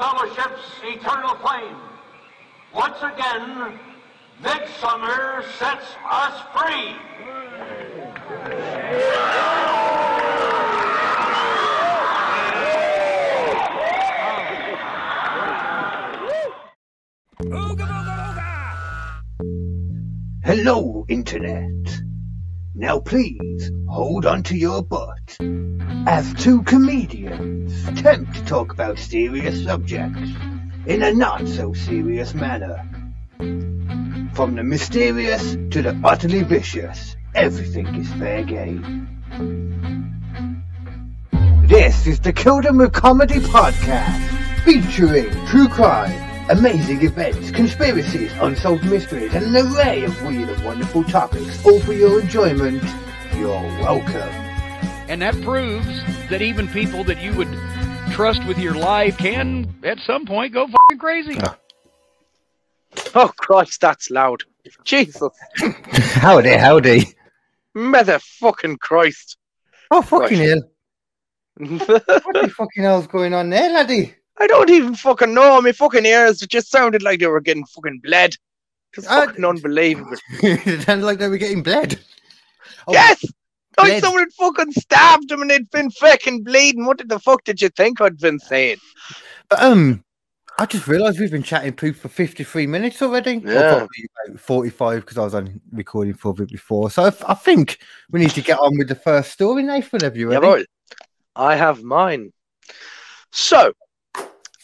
Fellowship's eternal flame. Once again, midsummer sets us free. Hello, Internet. Now please hold on to your butt as two comedians attempt to talk about serious subjects in a not so serious manner. From the mysterious to the utterly vicious, everything is fair game. This is the Them with Comedy podcast featuring true crime, amazing events, conspiracies, unsolved mysteries, and an array of weird and wonderful topics, all for your enjoyment. You're welcome. And that proves that even people that you would trust with your life can, at some point, go fucking crazy. Ah. Oh Christ, that's loud. Jesus. howdy, howdy. Motherfucking Christ. Oh, fucking Right. hell. What the fucking hell's going on there, laddie? I don't even fucking know. My fucking ears it just sounded like they were getting fucking bled. It's Uh, fucking unbelievable. it sounded like they were getting bled. Oh, yes! Like bled. someone had fucking stabbed them and they'd been fucking bleeding. What the fuck did you think I'd been saying? But, um, I just realised we've been chatting poop for 53 minutes already. Yeah. about 45 because I was on recording for a bit before. So I, I think we need to get on with the first story, Nathan, whenever you're Yeah, right. I have mine. So,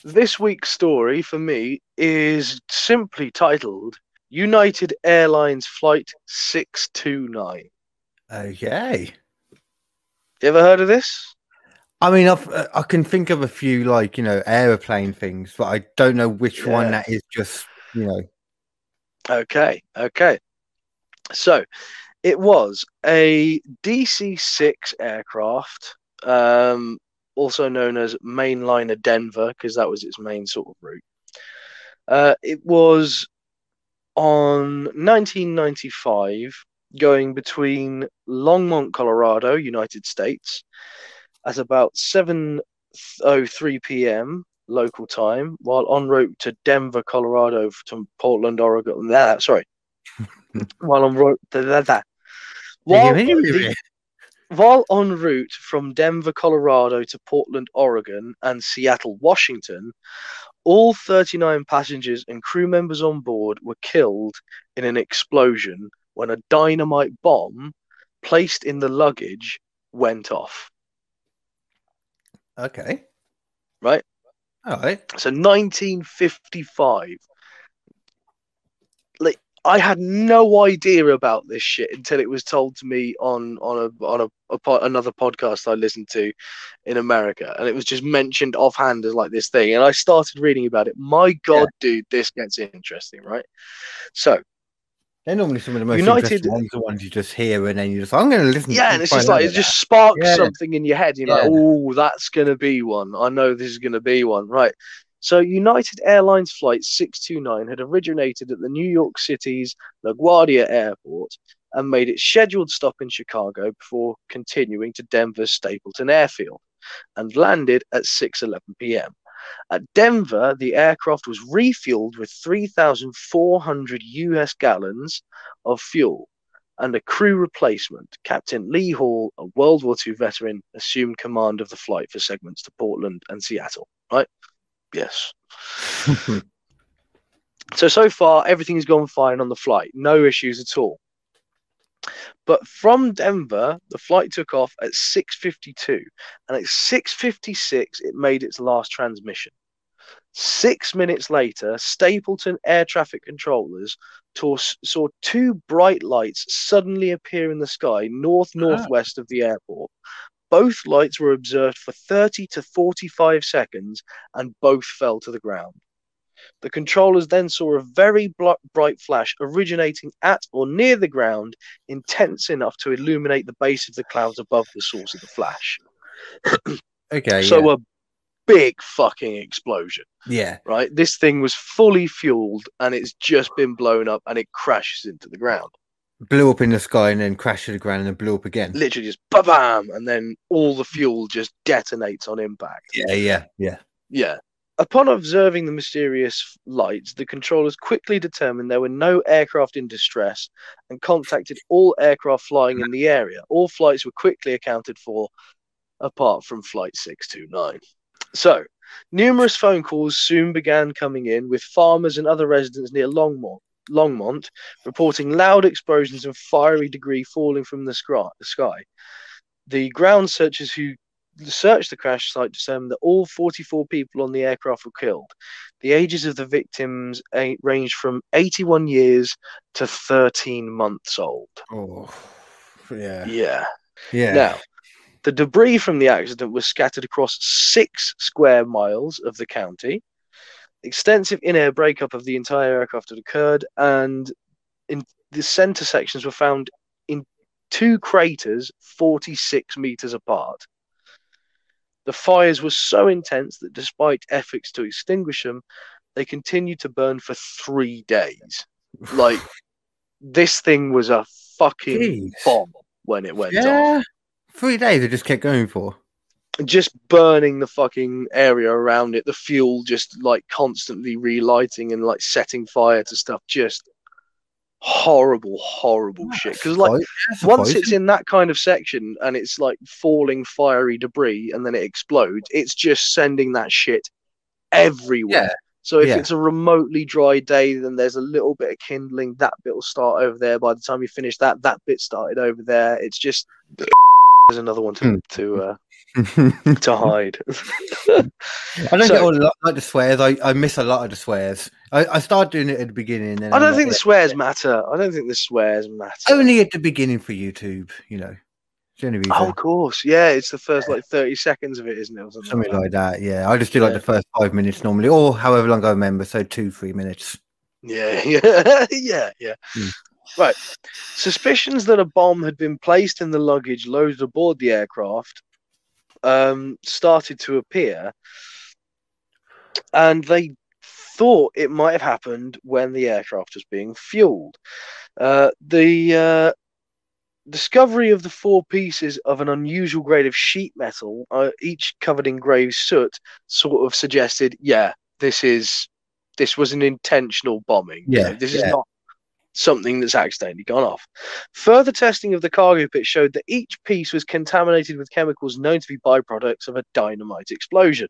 this week's story for me is simply titled United Airlines Flight 629. Okay. You ever heard of this? I mean, I've, uh, I can think of a few, like, you know, aeroplane things, but I don't know which one that is just, you know. Okay, okay. So it was a DC 6 aircraft, um, also known as Mainliner Denver, because that was its main sort of route. Uh, it was on 1995 going between Longmont, Colorado, United States, at about 7:03 p.m. local time, while en route to Denver, Colorado, from Portland, Oregon. Nah, sorry, while en route. Da, da. While, the- while en route from Denver, Colorado to Portland, Oregon, and Seattle, Washington, all 39 passengers and crew members on board were killed in an explosion when a dynamite bomb placed in the luggage went off. Okay. Right. All right. So 1955. I had no idea about this shit until it was told to me on on a on a, a po- another podcast I listened to in America, and it was just mentioned offhand as like this thing, and I started reading about it. My God, dude, this gets interesting, right? So They're normally some of the most United- interesting ones, the ones you just hear and then you just, I'm going to listen. yeah, to and it's just like it about just sparks Yeah. something in your head. You're like, oh, that's gonna be one. I know this is gonna be one, right? So United Airlines flight 629 had originated at the New York City's LaGuardia Airport and made its scheduled stop in Chicago before continuing to Denver's Stapleton Airfield and landed at 6:11 p.m. At Denver, the aircraft was refueled with 3,400 US gallons of fuel and a crew replacement. Captain Lee Hall, a World War II veteran, assumed command of the flight for segments to Portland and Seattle. Right? Yes. So so far everything's gone fine on the flight, no issues at all. But from Denver, the flight took off at 6:52, and at 6:56 it made its last transmission. Six minutes later, Stapleton air traffic controllers saw, saw two bright lights suddenly appear in the sky north northwest of the airport. Both lights were observed for 30 to 45 seconds, and both fell to the ground. The controllers then saw a very bright flash originating at or near the ground, intense enough to illuminate the base of the clouds above the source of the flash. okay. so yeah. a big fucking explosion, yeah. right? This thing was fully fueled and it's just been blown up and it crashes into the ground. Blew up in the sky and then crashed to the ground and then blew up again. Literally just ba bam, and then all the fuel just detonates on impact. Yeah, yeah, yeah. Yeah. Upon observing the mysterious lights, the controllers quickly determined there were no aircraft in distress and contacted all aircraft flying in the area. All flights were quickly accounted for, apart from Flight 629. So, numerous phone calls soon began coming in, with farmers and other residents near Longmont, Longmont reporting loud explosions and fiery debris falling from the sky. The ground searchers who searched the crash site determined that all 44 people on the aircraft were killed. The ages of the victims eh, a- ranged from 81 years to 13 months old. Oh, yeah. Yeah. Yeah. Now, the debris from the accident was scattered across six square miles of the county. Extensive in air breakup of the entire aircraft had occurred, and in the center sections were found in two craters 46 meters apart. The fires were so intense that despite efforts to extinguish them, they continued to burn for three days. Like, this thing was a fucking Jeez. bomb when it went off Three days it just kept going for. Just burning the fucking area around it, the fuel just like constantly relighting and like setting fire to stuff. Just horrible, horrible shit. Because like once it's in that kind of section and it's like falling fiery debris and then it explodes, it's just sending that shit everywhere. Yeah. So if Yeah. it's a remotely dry day, then there's a little bit of kindling. That bit will start over there. By the time you finish that, that bit started over there. It's just there's another one to Hmm. to uh, to hide. I don't So- get all the, like the swears. I, I miss a lot of the swears. I, I started doing it at the beginning. And I don't think the swears matter. I don't think the swears matter. only at the beginning for YouTube. You know, it's the only reason. Oh, of course. Yeah, it's the first like 30 seconds of it, isn't it? Something Something like like that. Yeah, I just do like Yeah. the first five minutes normally, or however long I remember. So two, three minutes. Yeah, yeah, yeah, yeah. Hmm. Right. Suspicions that a bomb had been placed in the luggage loaded aboard the aircraft um, started to appear, and they thought it might have happened when the aircraft was being fueled. Uh, the uh, discovery of the four pieces of an unusual grade of sheet metal, uh, each covered in grey soot, sort of suggested, yeah, this is this was an intentional bombing. You Yeah, know, this is not something that's accidentally gone off. Further testing of the cargo pit showed that each piece was contaminated with chemicals known to be byproducts of a dynamite explosion,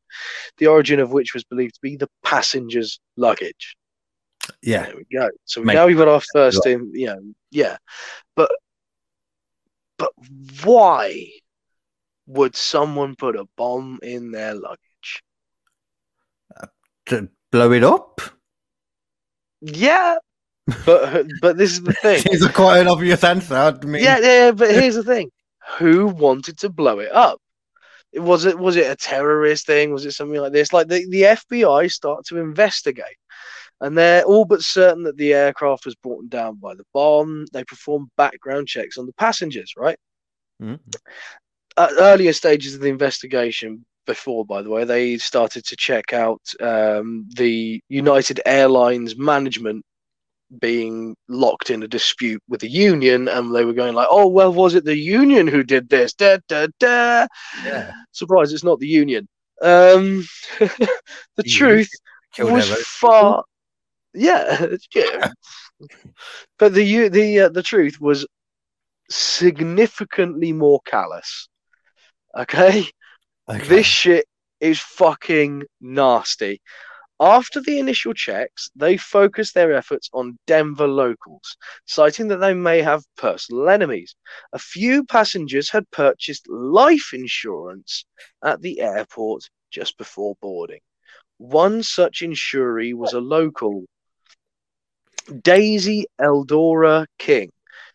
the origin of which was believed to be the passenger's luggage. Yeah, There we go. So Make now we've got our first in, you know, yeah. But but why would someone put a bomb in their luggage? Uh, to blow it up. Yeah. But but this is the thing. It's a quite an obvious answer. I mean, Yeah, yeah, yeah, but here's the thing. Who wanted to blow it up? Was it was it a terrorist thing? Was it something like this? Like the, the FBI start to investigate. And they're all but certain that the aircraft was brought down by the bomb. They perform background checks on the passengers, right? Mhm. At earlier stages of the investigation, before, by the way, they started to check out um, the United Airlines management being locked in a dispute with the union, and they were going like, "Oh, well, was it the union who did this?" Da da da. Yeah. Surprise! It's not the union. Um, the truth was everyone. far, yeah, yeah. but the the uh, the truth was significantly more callous. Okay. Okay. This shit is fucking nasty. After the initial checks, they focused their efforts on Denver locals, citing that they may have personal enemies. A few passengers had purchased life insurance at the airport just before boarding. One such insuree was a local, Daisy Eldora King.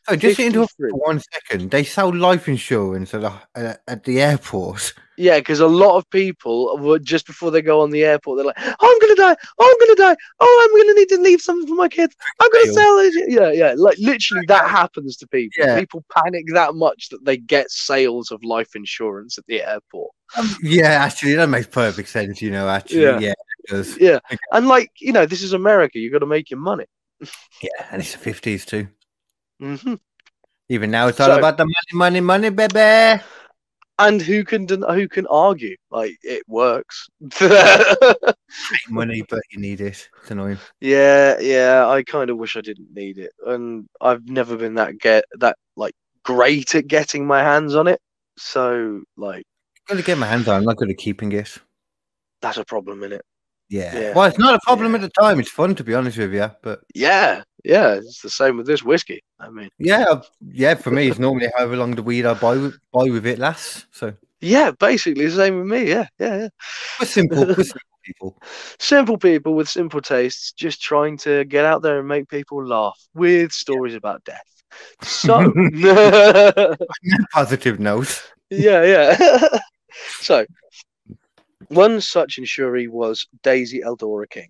Oh, just to interrupt for one second. They sell life insurance at the, uh, at the airport. Yeah, because a lot of people would just before they go on the airport, they're like, "Oh, I'm gonna die! Oh, I'm gonna die! Oh, I'm gonna need to leave something for my kids. I'm gonna Deal. sell it." Yeah, yeah, like literally that happens to people. Yeah. People panic that much that they get sales of life insurance at the airport. Yeah, actually, that makes perfect sense. You know, actually, Yeah. yeah, it does. Yeah, and like you know, this is America. You've got to make your money. Yeah, and it's the fifties too. hmm Even now, it's all So- about the money, money, money, baby. And who can who can argue? Like it works. money, but you need it. It's annoying. Yeah, yeah. I kind of wish I didn't need it, and I've never been that get that like great at getting my hands on it. So like I'm gonna get my hands on. it, I'm not good at keeping it. that's a problem in it. Yeah. Yeah. Well, it's not a problem Yeah. at the time. It's fun to be honest with you, but Yeah, yeah. It's the same with this whiskey. I mean, yeah, yeah. For me, it's normally however long the weed I buy with, buy with it lasts. So yeah, basically the same with me. Yeah, yeah, yeah. we're simple, we're simple people. Simple people with simple tastes, just trying to get out there and make people laugh with stories about death. So, Positive note. yeah, yeah. so, one such insuree was Daisy Eldora King,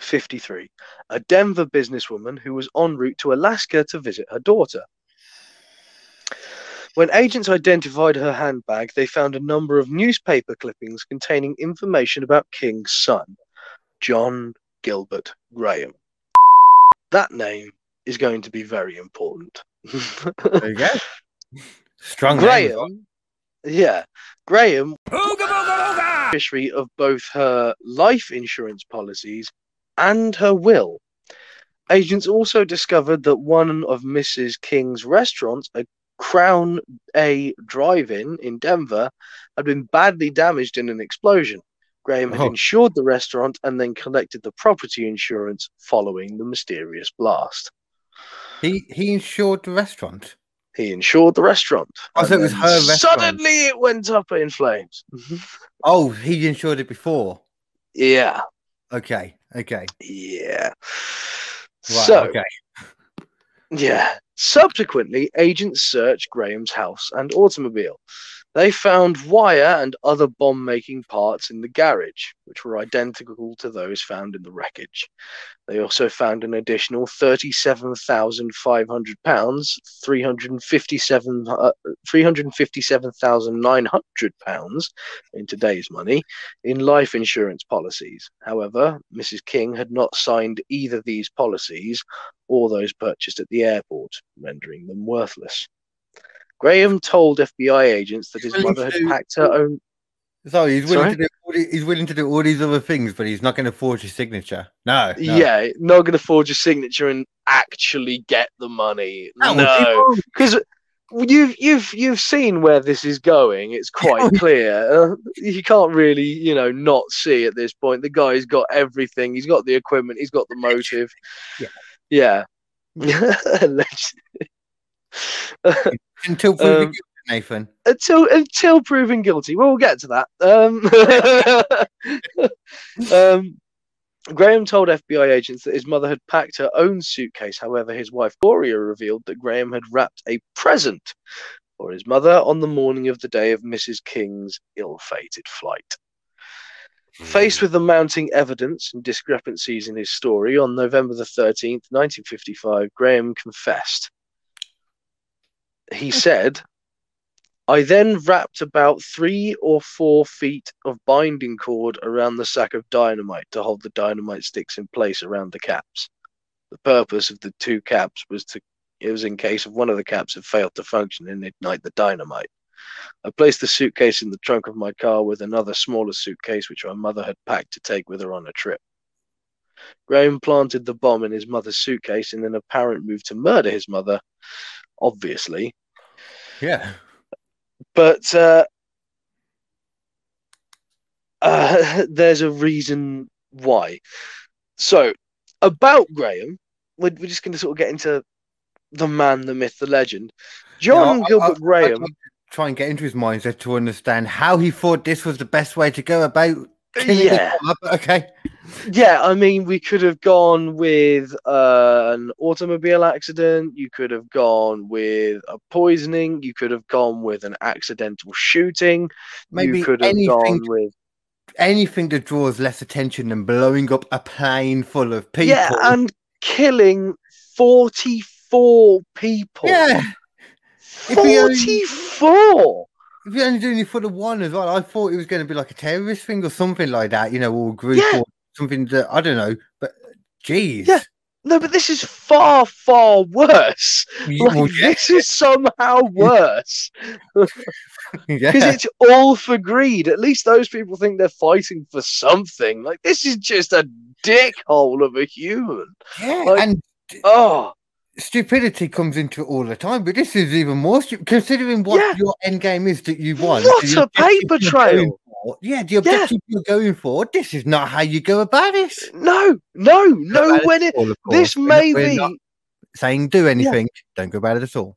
53, a Denver businesswoman who was en route to Alaska to visit her daughter. When agents identified her handbag, they found a number of newspaper clippings containing information about King's son, John Gilbert Graham. That name is going to be very important. There you go. Strong name as well. Graham, yeah, Graham, beneficiary of both her life insurance policies and her will. Agents also discovered that one of Mrs. King's restaurants, a Crown A drive-in in Denver, had been badly damaged in an explosion. Graham had Oh. insured the restaurant and then collected the property insurance following the mysterious blast. He he insured the restaurant. He insured the restaurant. Oh, so it was her restaurant. Suddenly, it went up in flames. Oh, he insured it before. yeah, Okay, okay, yeah. right, so, okay. yeah. Subsequently, agents searched Graham's house and automobile. They found wire and other bomb making parts in the garage, which were identical to those found in the wreckage. They also found an additional £37,500, 357, uh, £357,900 in today's money in life insurance policies. However, Mrs. King had not signed either these policies or those purchased at the airport, rendering them worthless. Graham told FBI agents that his Willing mother had packed her own. So he's willing Sorry? to do all the- he's willing to do all these other things, but he's not going to forge his signature. No, no. Yeah, not going to forge a signature and actually get the money. No, No, because you've you've you've seen where this is going. It's quite clear. Uh, you can't really, you know, not see at this point. The guy's got everything. He's got the equipment. He's got the motive. Yeah. Yeah. Until proven Um, guilty, Nathan. until until proven guilty. Well, we'll get to that. Um, um, Graham told FBI agents that his mother had packed her own suitcase. However, his wife Gloria revealed that Graham had wrapped a present for his mother on the morning of the day of Mrs. King's ill-fated flight. Faced with the mounting evidence and discrepancies in his story, on November the 13th, 1955, Graham confessed. He said, I then wrapped about three or four feet of binding cord around the sack of dynamite to hold the dynamite sticks in place around the caps. The purpose of the two caps was to it was in case of one of the caps had failed to function and ignite the dynamite. I placed the suitcase in the trunk of my car with another smaller suitcase which my mother had packed to take with her on a trip. Graham planted the bomb in his mother's suitcase in an apparent move to murder his mother, obviously, Yeah. but uh, uh, there's a reason why. So, about Graham, we're, we're just going to sort of get into the man, the myth, the legend. John I- Gilbert I- I Graham. to try and get into his mindset to understand how he thought this was the best way to go about Yeah, Okay. yeah. I mean, we could have gone with uh, an automobile accident. You could have gone with a poisoning. You could have gone with an accidental shooting. Maybe you could have anything gone with anything that draws less attention than blowing up a plane full of people. Yeah, and killing 44 people. Yeah. If he only- 44! If you're only doing it for the one as well, I thought it was going to be like a terrorist thing or something like that, you know, or group Yeah. or something that I don't know. But geez, Yeah. No, but this is far, far worse. Like, well, yeah, This is somehow worse because yeah. it's all for greed. At least those people think they're fighting for something. Like this is just a dickhole of a human. yeah, like- and Oh, stupidity comes into it all the time. But this is even more stupid, considering what Yeah. your end game is that you want. What a paper trail. for- Yeah, the objective you're going for. This is not how you go about it. no, no, no. When it all, this. We're may not- be, not saying do anything. Don't go about it at all.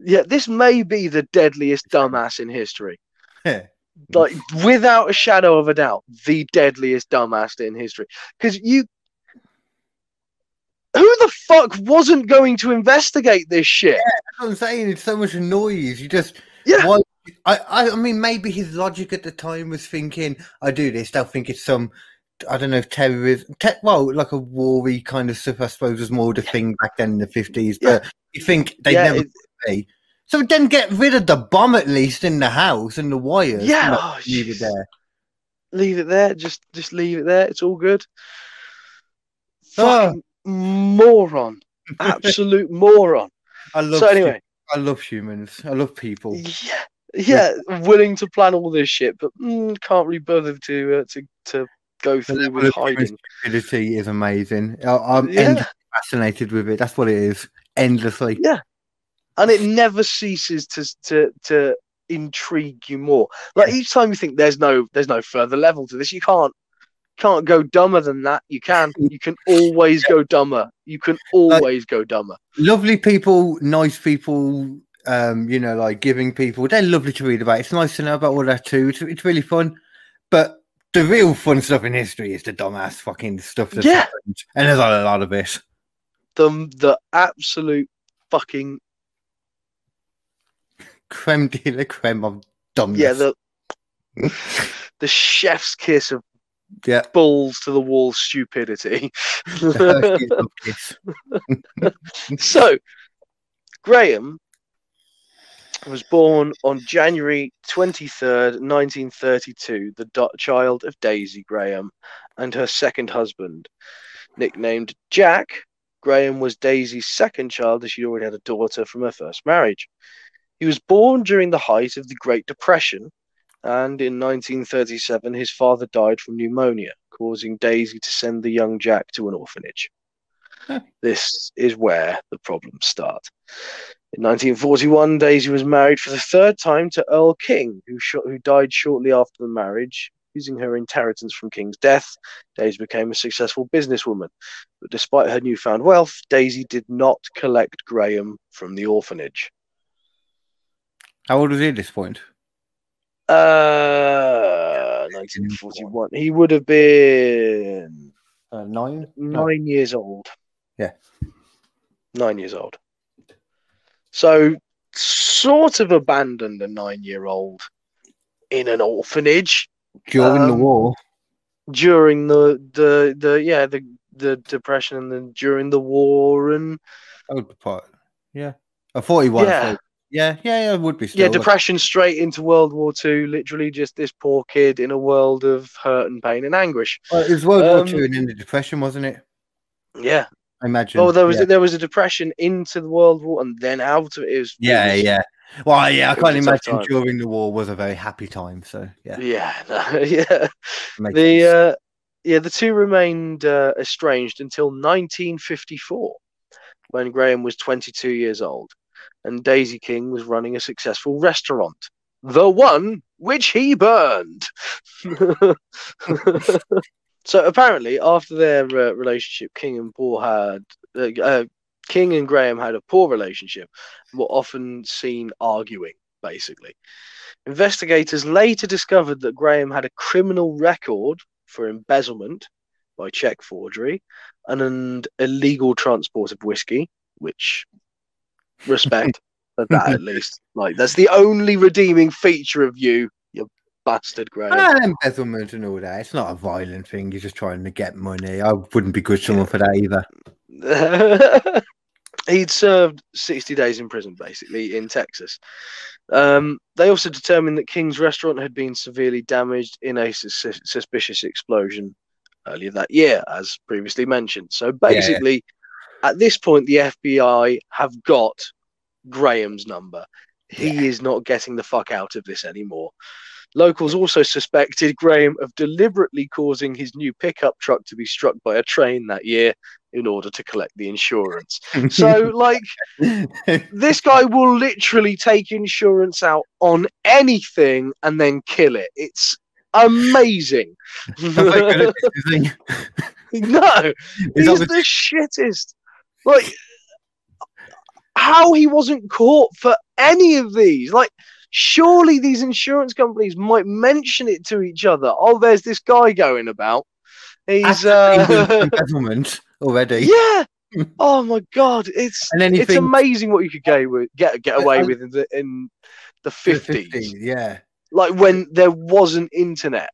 yeah, this may be the deadliest dumbass in history. Yeah. like without a shadow of a doubt, the deadliest dumbass in history. Because you, who the fuck wasn't going to investigate this shit? That's what I'm saying. It's so much noise. You just Yeah. Why, I, I I mean, maybe his logic at the time was thinking, "I do this, they'll think it's some." I don't know, terrorism. Te- well, like a war-y kind of stuff, I suppose, was more the thing back then in the fifties. But you think they'd Yeah, never it-. So then get rid of the bomb at least in the house and the wires. Yeah, oh, leave it there. leave it there. Just, just leave it there. It's all good. Ah. Fucking moron, absolute moron. I love. So anyway, I love humans. I love people. yeah, yeah, willing to plan all this shit, but mm, can't really bother to uh, to to go through with hiding. stupidity is amazing. I, I'm Yeah. fascinated with it. That's what it is. Endlessly. Yeah. and it never ceases to to to intrigue you more. Like each time you think there's no there's no further level to this, you can't can't go dumber than that. You can you can always go dumber. You can always go dumber. lovely people, nice people, um, you know, like giving people. They're lovely to read about. It's nice to know about all that too. It's, it's really fun. But the real fun stuff in history is the dumbass fucking stuff that's Yeah. happened. And there's a lot of it. The the absolute fucking Creme de la creme of dumbness. yeah the the chef's kiss of yeah. balls to the wall stupidity. The Hershey's love kiss. so, Graham was born on January 23rd, 1932, the child of Daisy Graham and her second husband. Nicknamed Jack, Graham was Daisy's second child as she already had a daughter from her first marriage. He was born during the height of the Great Depression, and in 1937 his father died from pneumonia, causing Daisy to send the young Jack to an orphanage. This is where the problems start. In 1941, Daisy was married for the third time to Earl King, who, shot, who died shortly after the marriage. Using her inheritance from King's death, Daisy became a successful businesswoman. But despite her newfound wealth, Daisy did not collect Graham from the orphanage. How old was he at this point? Uh, 1941. He would have been Uh, nine. No. nine years old. Yeah. Nine years old. So, sort of abandoned a nine year old in an orphanage During the Um, war. during the, the, the yeah, the, the depression and then during the war and be part. Yeah. I 41. Yeah. so- yeah. Yeah. Yeah. It would be still. yeah, depression straight into World War Two. Literally, just this poor kid in a world of hurt and pain and anguish. Well, it was World Um, War Two and then the depression, wasn't it? Yeah. I imagine. Oh, there was yeah. there was a depression into the World War and then out of it. it was, it Yeah, was- yeah. Well, yeah, I can't was a tough imagine during the war was a very happy time. So yeah, Yeah, no, yeah. The uh, yeah, the two remained uh, estranged until 1954, when Graham was 22 years old, and Daisy King was running a successful restaurant, the one which he burned. so apparently, after their uh, relationship, King and Paul had uh, uh, King and Graham had a poor relationship, were often seen arguing, basically. Investigators later discovered that Graham had a criminal record for embezzlement by check forgery and an illegal transport of whiskey, which respect at that at least. Like that's the only redeeming feature of you, you bastard Graham. Ah, embezzlement and all that. It's not a violent thing. You're just trying to get money. I wouldn't be good someone for that either. He'd served 60 days in prison, basically, in Texas. Um, they also determined that King's restaurant had been severely damaged in a sus- suspicious explosion earlier that year, as previously mentioned. So basically, At this point, the FBI have got Graham's number. He is not getting the fuck out of this anymore. Locals also suspected Graham of deliberately causing his new pickup truck to be struck by a train that year in order to collect the insurance. So, like, this guy will literally take insurance out on anything and then kill it. It's amazing. Not very good at this, is he? no, he's the shittest. Like, how he wasn't caught for any of these? Like, surely these insurance companies might mention it to each other. Oh, there's this guy going about. He's uh, embezzlement already. yeah. Oh my god, it's he it's amazing what you could get with, get get away I- with in the in the fifties, yeah. like when there wasn't internet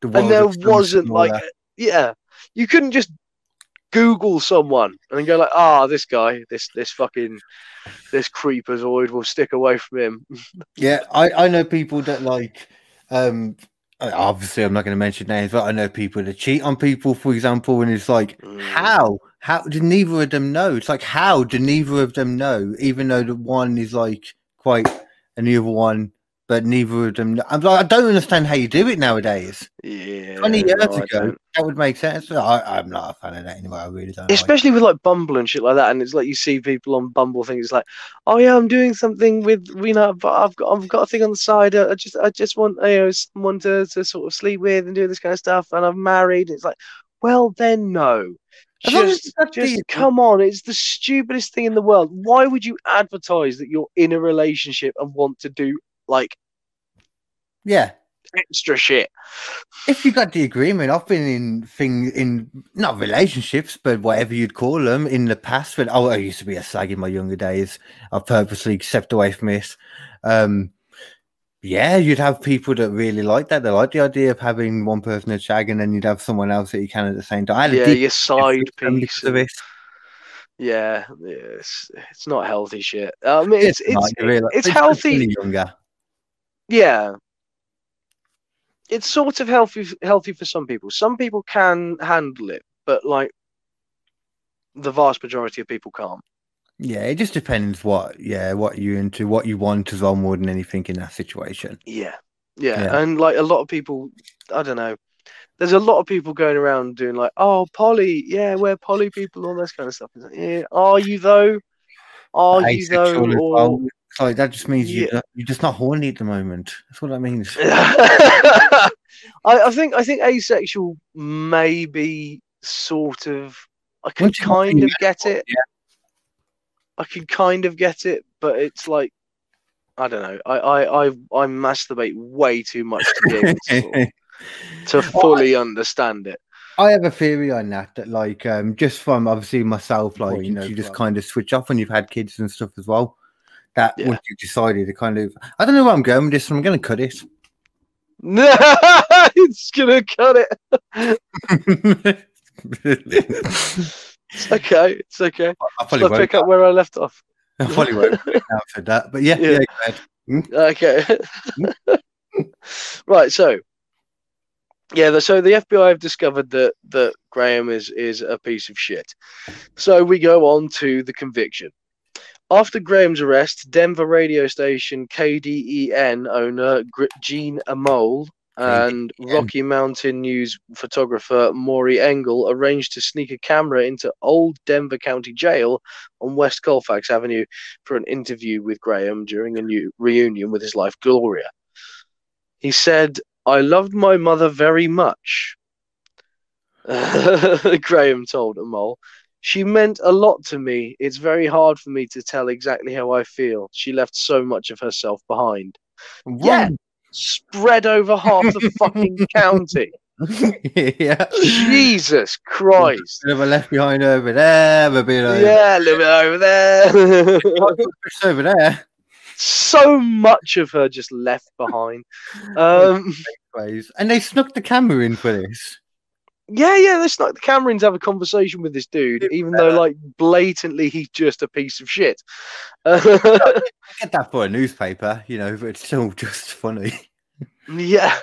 The and there was so much wasn't like yeah you couldn't just google someone and then go like ah this guy this this fucking this creepazoid will stick away from him Yeah, I, I know people that like um obviously I'm not going to mention names, but I know people that cheat on people, for example, and it's like, Mm. how? How did neither of them know? It's like, how do neither of them know? Even though the one is like quite and the other one, but neither of them. I'm like, I don't understand how you do it nowadays. yeah 20 years no, ago, that would make sense. I, I'm not a fan of that anymore. I really don't. like especially with like Bumble and shit like that, and it's like you see people on Bumble things it's like, oh yeah, I'm doing something with you know, but I've got I've got a thing on the side. uh, I just I just want you know someone to, to sort of sleep with and do this kind of stuff, and I'm married. It's like, well then no, As long as just just come on. It's the stupidest thing in the world. Why would you advertise that you're in a relationship and want to do like Yeah. extra shit? If you got the agreement, I've been in thing in not relationships, but whatever you'd call them in the past. But oh, I used to be a slag in my younger days. I purposely stepped away from this. Um, yeah, you'd have people that really like that. They like the idea of having one person to shag, and then you'd have someone else that you can at the same time. A Yeah, your side piece. of it. Yeah, it's it's not healthy shit. I mean, it's it's it's but healthy. younger. Yeah, it's sort of healthy healthy for some people. Some people can handle it, but like the vast majority of people can't. Yeah, it just depends what yeah what you into, what you want as well more than anything in that situation. Yeah. yeah, Yeah. and like a lot of people, I don't know. There's a lot of people going around doing like, oh, poly, yeah, we're poly people, all this kind of stuff. Like, yeah, are you though? Are you though? Or well. Like that just means Yeah. you're, you're just not horny at the moment. That's what that means. I, I think I think asexual maybe sort of I can Once kind of get it. Yeah. I can kind of get it, but it's like I don't know. I I I, I masturbate way too much to be able to, sort of- to fully understand it. I have a theory on that that like um just from obviously myself, like you know, you just kind of switch off when you've had kids and stuff as well. That Yeah. once you've decided to kind of I don't know where I'm going with this, I'm gonna cut it. No, it's gonna cut it. It's okay. It's okay. I I pick won't. up where I left off? I probably won't for that. But yeah, Yeah. yeah, ahead. Hmm? Okay. right. So, yeah. So the FBI have discovered that that Graham is is a piece of shit. So we go on to the conviction. After Graham's arrest, Denver radio station KDEN owner Gene Amole and Rocky Mountain News photographer Maury Engel arranged to sneak a camera into Old Denver County Jail on West Colfax Avenue for an interview with Graham during a new reunion with his wife Gloria. He said, I loved my mother very much. Graham told Amole. She meant a lot to me. It's very hard for me to tell exactly how I feel. She left so much of herself behind. Yeah. Spread over half the fucking county. yeah. Jesus Christ. Bit of a left behind over there, a bit over, Yeah, a little bit over there. over there. so much of her just left behind. Um, And they snuck the camera in for this. Yeah, yeah, they snuck the Camerons have a conversation with this dude, even though, like, blatantly he's just a piece of shit. I get that for a newspaper, you know, but it's still just funny. yeah.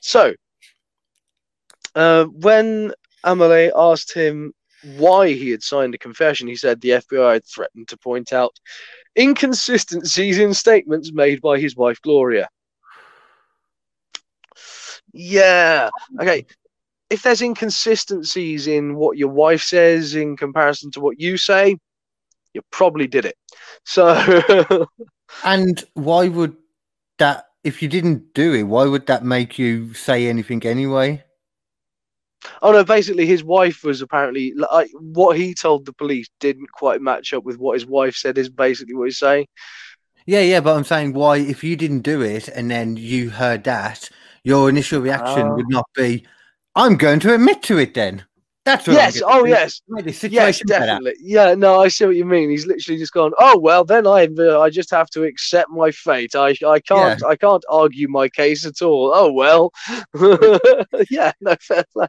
So, uh, when Amole asked him why he had signed a confession, he said the FBI had threatened to point out inconsistencies in statements made by his wife Gloria. Yeah. Okay. If there's inconsistencies in what your wife says in comparison to what you say, you probably did it. So And why would that? If you didn't do it, why would that make you say anything anyway? Oh no! Basically, his wife was apparently like what he told the police didn't quite match up with what his wife said. Is basically what he's saying. Yeah, yeah, but I'm saying why if you didn't do it and then you heard that, your initial reaction Oh. would not be, "I'm going to admit to it." Then that's what I'm Yes. Oh do. yes. Yes, situation better. definitely. Yeah. No, I see what you mean. He's literally just gone. Oh well, then I uh, I just have to accept my fate. I I can't I can't argue my case at all. Oh well. yeah. No fair play.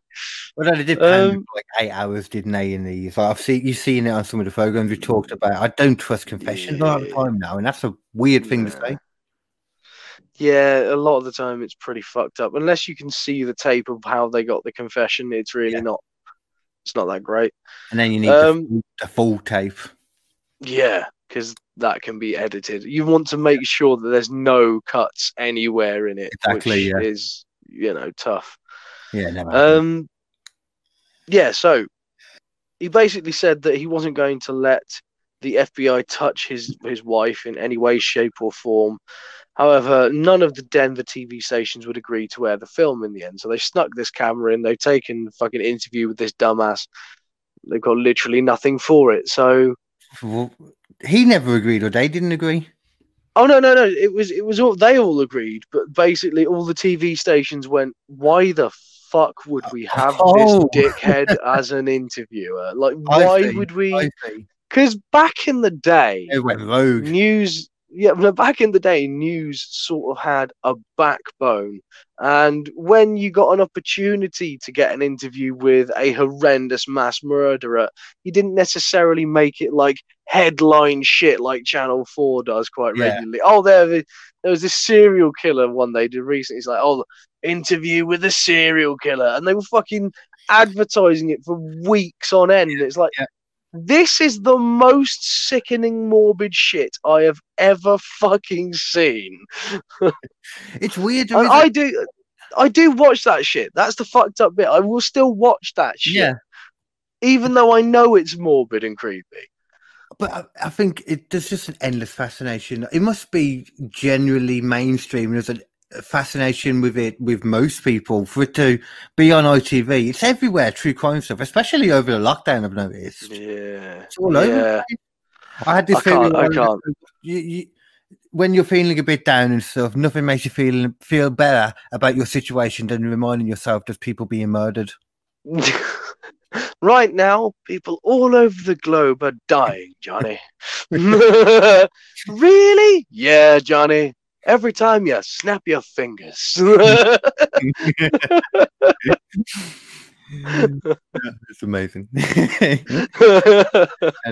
Well, they did Um, like eight hours, didn't they? In these, like, I've seen you've seen it on some of the programs we talked about. I don't trust confessions all the Yeah. time now, and that's a weird thing to say. Yeah, a lot of the time it's pretty fucked up. Unless you can see the tape of how they got the confession, it's really Yeah. not. It's not that great. And then you need Um, the, full, the full tape. Yeah, because that can be edited. You want to make sure that there's no cuts anywhere in it, Exactly, which yeah. is you know tough. Yeah, never. Um, yeah, so he basically said that he wasn't going to let the FBI touch his his wife in any way, shape, or form. However, none of the Denver TV stations would agree to air the film in the end, so they snuck this camera in. They've taken a fucking interview with this dumbass. They've got literally nothing for it. So, Well, he never agreed, or they didn't agree. oh no, no, no! It was it was all they all agreed, but basically all the TV stations went, "Why the fuck would we have Oh. this dickhead as an interviewer? Like, why see, would we?" Because back in the day, It went rogue. news, yeah, back in the day, news sort of had a backbone. And when you got an opportunity to get an interview with a horrendous mass murderer, you didn't necessarily make it like headline shit like Channel 4 does quite Yeah. regularly. Oh, there, there was this serial killer one they did recently. It's like, oh, interview with a serial killer. And they were fucking advertising it for weeks on end. It's like, Yeah. This is the most sickening, morbid shit I have ever fucking seen. It's weird. And is do, I do watch that shit. That's the fucked up bit. I will still watch that shit, yeah, even though I know it's morbid and creepy. but I, I think it, there's just an endless fascination. It must be genuinely mainstream. There's a fascination with it with most people for it to be on ITV. It's everywhere. True crime stuff, especially over the lockdown. I've noticed. Yeah, It's all over. yeah. I had this I feeling. I when- can't. You, you, when you're feeling a bit down and stuff, nothing makes you feel feel better about your situation than reminding yourself of people being murdered. right now, people all over the globe are dying, Johnny. really? Yeah, Johnny. Every time you snap your fingers. it's amazing. and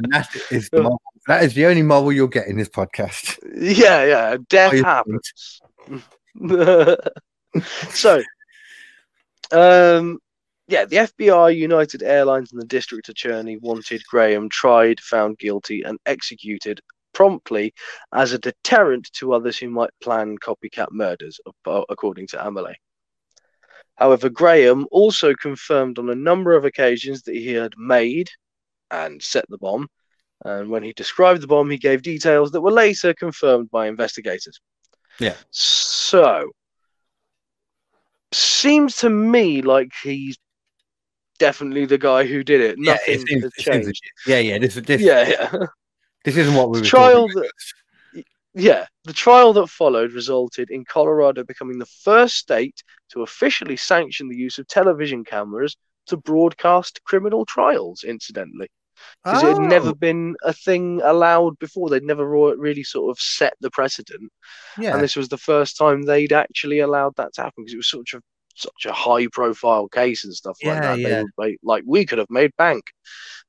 that is the Marvel. that is the only Marvel you'll get in this podcast. yeah, yeah. Death happens. so, um, yeah, the FBI, United Airlines, and the district attorney wanted Graham tried, found guilty, and executed promptly as a deterrent to others who might plan copycat murders, according to Amole. However, Graham also confirmed on a number of occasions that he had made and set the bomb. And when he described the bomb, he gave details that were later confirmed by investigators. Yeah. So, seems to me like he's definitely the guy who did it. Yeah, Nothing it seems- has it seems. Yeah, yeah. This, this, Yeah, yeah. this isn't what we were trial that- Yeah, the trial that followed resulted in Colorado becoming the first state to officially sanction the use of television cameras to broadcast criminal trials, incidentally. Because it had never Oh, been a thing allowed before. They'd never really sort of set the precedent. yeah. And this was the first time they'd actually allowed that to happen because it was such a such a high profile case and stuff like that. They yeah. like, like we could have made bank.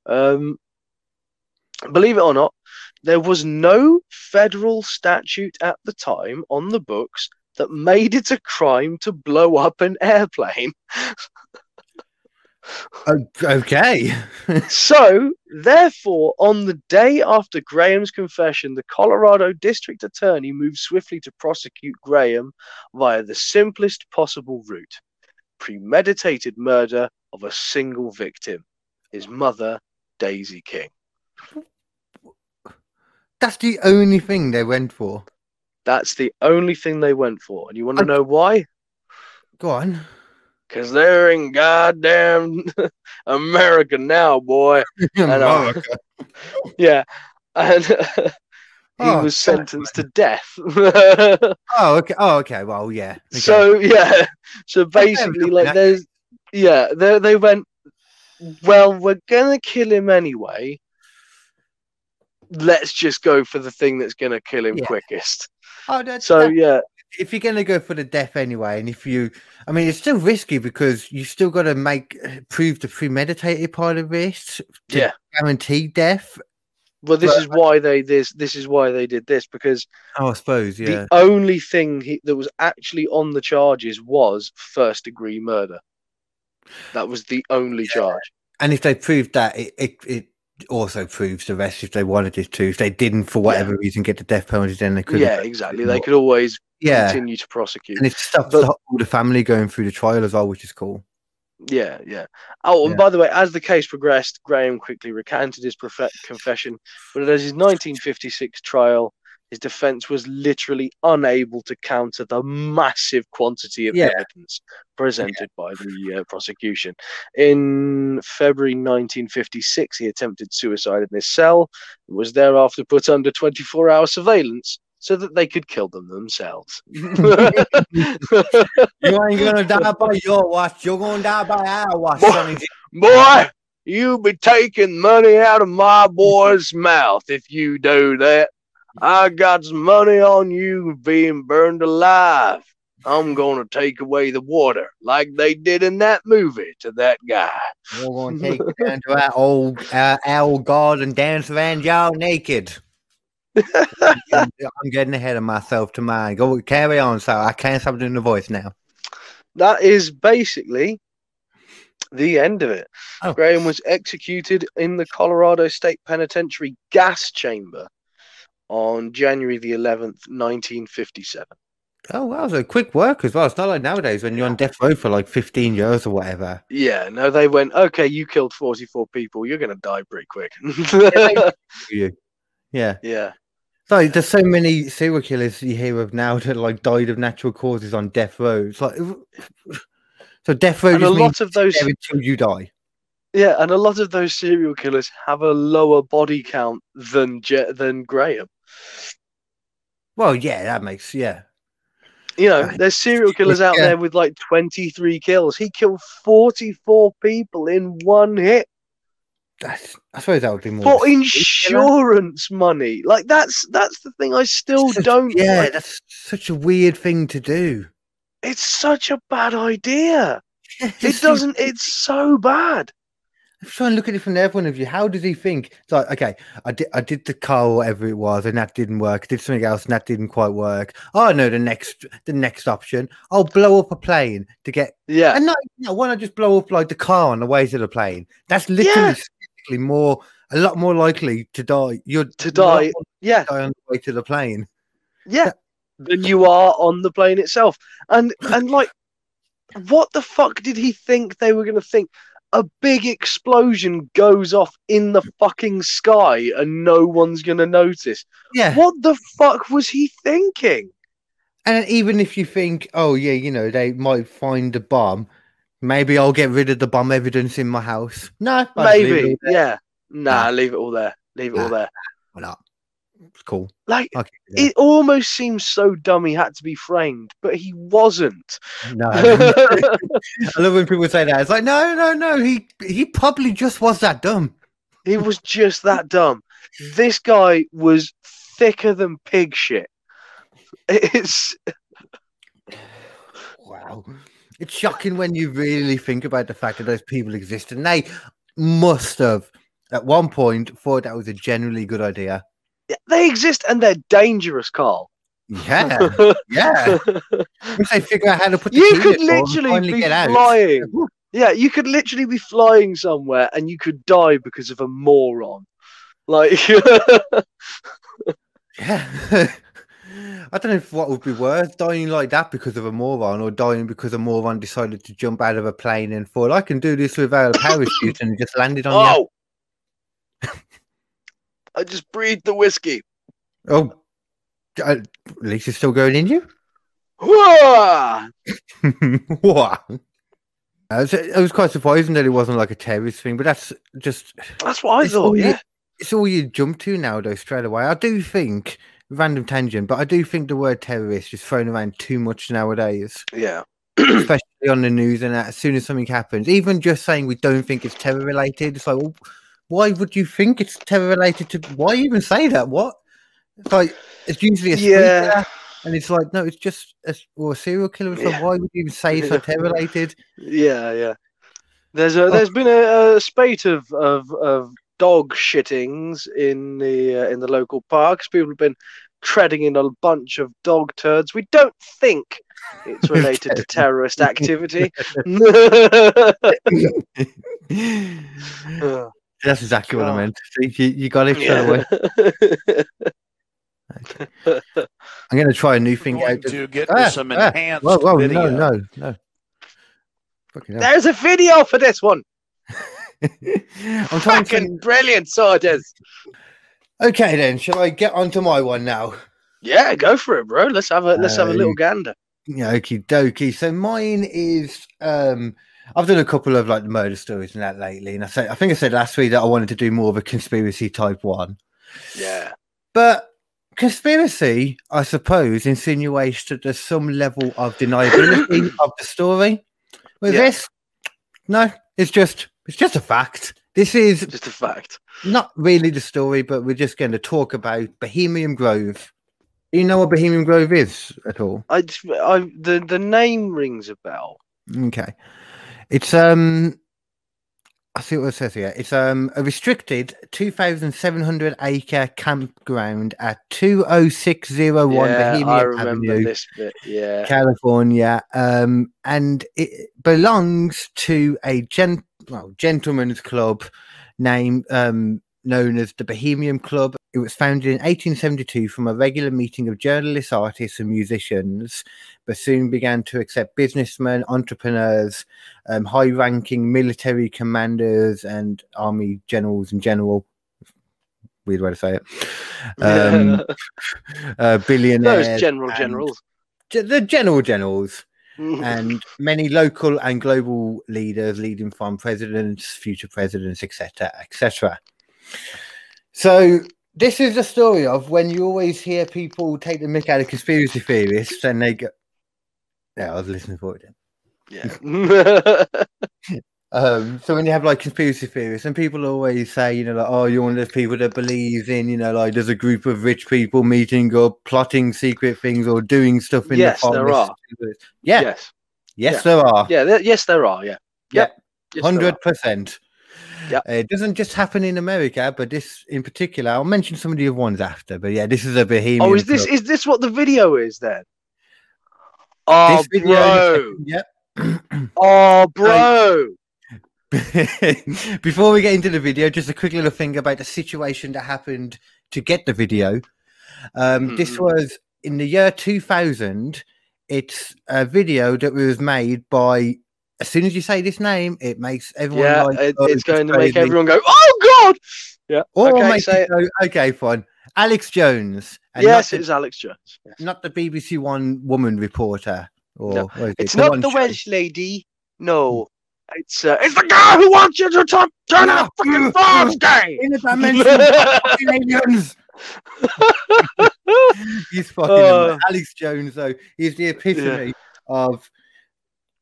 Um, believe it or not, there was no federal statute at the time on the books that made it a crime to blow up an airplane. Okay. So, therefore, on the day after Graham's confession, the Colorado District Attorney moved swiftly to prosecute Graham via the simplest possible route premeditated murder of a single victim, his mother, Daisy King. That's the only thing they went for. That's the only thing they went for. And you want to I- know why? Go on. Because they're in goddamn America now, boy. Uh, America. Yeah. And he Oh, was God. sentenced to death. Oh, okay. Oh, okay. Well, yeah. Okay. So yeah, so basically, like there's, yeah, they they went, well, we're gonna kill him anyway. Let's just go for the thing that's gonna kill him Yeah. quickest. Oh, that- So that- yeah, if you're going to go for the death anyway, and if you, I mean, it's still risky because you still got to make prove the premeditated part of this to yeah. guarantee death. Well, this but- is why they this this is why they did this because Oh, I suppose, yeah. the only thing he, that was actually on the charges was first degree murder. That was the only charge. and if they proved that, it, it it also proves the rest if they wanted it to. If they didn't, for whatever reason, get the death penalty, then they could. Yeah, exactly. They could always Yeah, continue to prosecute. and it stops But- the, all the family going through the trial as well, which is cool. Yeah, yeah. Oh, and Yeah. by the way, as the case progressed, Graham quickly recanted his profe- confession, but at his 1956 trial, his defense was literally unable to counter the massive quantity of Yeah. evidence presented by the uh, prosecution. In February 1956, he attempted suicide in his cell and was thereafter put under 24 hour surveillance so that they could kill them themselves. You ain't gonna die by your watch. You're gonna die by our watch, Boy. Sonny. Boy, you be taking money out of my boy's mouth if you do that. I got some money on you being burned alive. I'm gonna take away the water like they did in that movie to that guy. We're gonna take you down to our old uh, god and dance around y'all naked. I'm getting ahead of myself to mine. Go carry on, so I can't stop doing the voice now. That is basically the end of it. Oh. Graham was executed in the Colorado State Penitentiary gas chamber on January the 11th, 1957. Oh wow, so quick work as well. It's not like nowadays when you're on death row for like 15 years or whatever. Yeah, no, they went, okay, you killed 44 people. You're going to die pretty quick. You. Yeah. yeah. So there's so many serial killers you hear of now that like died of natural causes on death row. It's like so death row And a lot of those, until you die. yeah, and a lot of those serial killers have a lower body count than Je- than Graham. Well, yeah, that makes yeah. You know, uh, there's serial killers out Yeah. there with like 23 kills. He killed 44 people in one hit That's, I suppose that would be more. for a killer. insurance money. Like that's that's the thing I still don't. Yeah, like. that's such a weird thing to do. it's such a bad idea. It doesn't. It's so bad. Trying to look at it from their point of view. How does he think? It's like, okay, I did, I did the car or whatever it was, and that didn't work. I did something else, and that didn't quite work. Oh no, the next, the next option, I'll blow up a plane to get. Yeah. And not, you know, why not just blow up like the car on the way to the plane? That's literally Yeah. more, a lot more likely to die. You're To die, Yeah. to die on the way to the plane. Yeah, than you are on the plane itself. And and like, what the fuck did he think they were gonna think? A big explosion goes off in the fucking sky and no one's gonna notice. Yeah. What the fuck was he thinking? And even if you think, oh yeah, you know, they might find a bomb, maybe I'll get rid of the bomb evidence in my house. No, I'll just leave it Maybe, yeah. Nah, Nah. leave it all there. Leave it all there. Why not? It's cool. Like, Okay. yeah. it almost seems so dumb he had to be framed, but he wasn't. No, I love when people say that. It's like, no, no, no. He he probably just was that dumb. He was just that dumb. This guy was thicker than pig shit. It's Wow. It's shocking when you really think about the fact that those people exist and they must have at one point thought that was a generally good idea. They exist and they're dangerous, Carl. Yeah, yeah. Once they figure out how to put the you could in it or literally be get out. flying. Yeah, you could literally be flying somewhere and you could die because of a moron. Like, Yeah. I don't know if what would be worse, dying like that because of a moron or dying because a moron decided to jump out of a plane and fall. I can do this without a parachute and just landed on oh, I just breathed the whiskey. Oh, uh, at least it's still going in you? What? I was, I was quite surprised that it wasn't like a terrorist thing, but that's just That's what I thought. you- Yeah, it's all you jump to now, though, straight away. I do think random tangent, but I do think the word terrorist is thrown around too much nowadays, yeah, especially on the news. And that as soon as something happens, even just saying we don't think it's terror related, it's like, well, why would you think it's terror related? To why even say that? What? It's like it's usually a Yeah. and it's like no, it's just a, or a serial killer. Like, Yeah. why would you even say it's terror related? yeah, yeah. There's a there's been a, a spate of, of of dog shittings in the uh, in the local parks. People have been treading in a bunch of dog turds. We don't think it's related to terrorist activity. Uh, That's exactly what I meant. You, you got it straight away. yeah. I'm going to try a new thing going out. to get Ah, some ah, enhanced Whoa, whoa, video. no, no, no. Fucking hell. There's a video for this one. I'm trying to. Fucking brilliant, so it is. Okay, then, shall I get onto my one now? Yeah, go for it, bro. Let's have a let's have a little Um, gander. Yeah, okie dokie. So mine is um I've done a couple of like the murder stories and that lately, and I said I think I said last week that I wanted to do more of a conspiracy type one. Yeah. But conspiracy, I suppose, insinuates that there's some level of deniability of the story. With Yeah. this, no, it's just it's just a fact. This is Just a fact. not really the story, but we're just going to talk about Bohemian Grove. Do you know what Bohemian Grove is at all? I, just- I the the name rings a bell. Okay. It's um I see what it says here. It's um a restricted 2,700 acre campground at 20601 yeah, I remember Avenue, this bit. Yeah. California. Um and it belongs to a gent well, gentleman's club name um known as the Bohemian Club. It was founded in 1872 from a regular meeting of journalists, artists, and musicians, but soon began to accept businessmen, entrepreneurs, um, high ranking military commanders, and army generals in general. Weird way to say it. Um, uh, billionaires. Those general generals. Ge- the general generals and many local and global leaders leading from presidents, future presidents, etc., etc. So this is the story of when you always hear people take the mick out of conspiracy theorists and they go, "Yeah, I was listening for it." yeah. Um, so when you have like conspiracy theorists, and people always say, you know, like, oh, you're one of those people that believes in, you know, like there's a group of rich people meeting or plotting secret things or doing stuff in Yes, the there are. Yeah, Yes. yes, yeah. there are. Yeah. there- yes, there are. Yeah. Yeah. Yep. Hundred percent. Yep. Uh, It doesn't just happen in America, but this in particular, I'll mention some of the other ones after. But yeah, this is a Bohemian. Oh, is this club. is this what the video is then? Oh, This video- bro. Yep. Oh, bro. Before we get into the video, just a quick little thing about the situation that happened to get the video. Um, This Mhm. was in the year 2000. It's a video that was made by. As soon as you say this name, it makes everyone Yeah, like, it, "Oh, it's going to make everyone go, "Oh God!" Yeah. Or okay, make it go, okay, fine. Alex Jones. and yes, not it Alex Jones. Yes. not the BBC One woman reporter. Or No, what is it? It's not one the show. Welsh lady. No, it's uh, it's the guy who wants you to turn turn a fucking Forbes game. in a dimension of fucking aliens. He's fucking Uh. Alex Jones, though. He's the epitome of.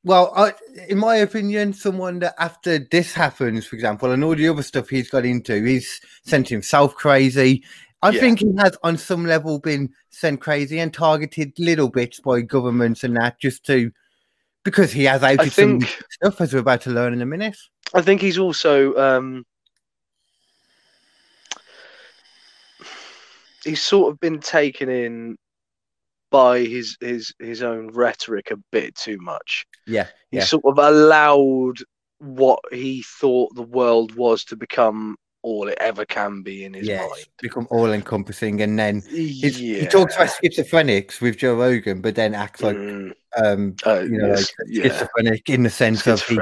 Well, I, in my opinion, someone that after this happens, for example, and all the other stuff he's got into, he's sent himself crazy. I Yeah. think he has, on some level, been sent crazy and targeted little bits by governments and that, just to because he has outed some think- stuff, as we're about to learn in a minute. I think he's also um, he's sort of been taken in by his his his own rhetoric a bit too much. Yeah, he yeah. sort of allowed what he thought the world was to become all it ever can be in his yeah, mind. become all encompassing, and then yeah. he talks about schizophrenics with Joe Rogan, but then acts like Mm, um, uh, you know, yes, like yeah. schizophrenic in the sense of he.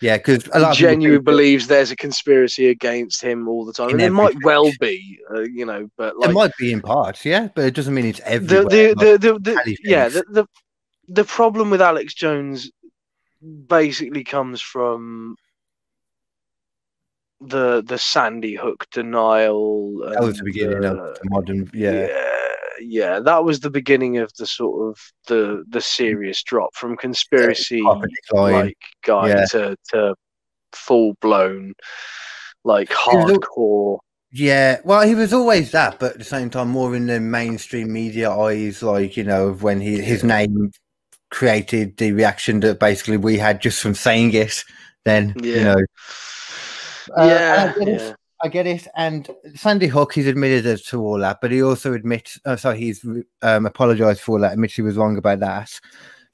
Yeah, because a He lot of people genuinely that believes there's a conspiracy against him all the time, and there might well be, uh, you know, but it might be in parts, yeah, but it doesn't mean it's everywhere. the, like- the, the, the yeah the, the the problem with Alex Jones basically comes from the the Sandy Hook denial. that was the beginning of the- the modern, yeah, yeah, yeah, that was the beginning of the sort of the the serious drop from conspiracy like guy Yeah. to to full blown like hardcore. Yeah, well, he was always that, but at the same time, more in the mainstream media eyes, like you know, when he his name created the reaction that basically we had just from saying it. Then you know, Uh, yeah, and I get it. yeah. I get it. And Sandy Hook, he's admitted to all that, but he also admits, uh, sorry, he's um, apologized for that, admits he was wrong about that.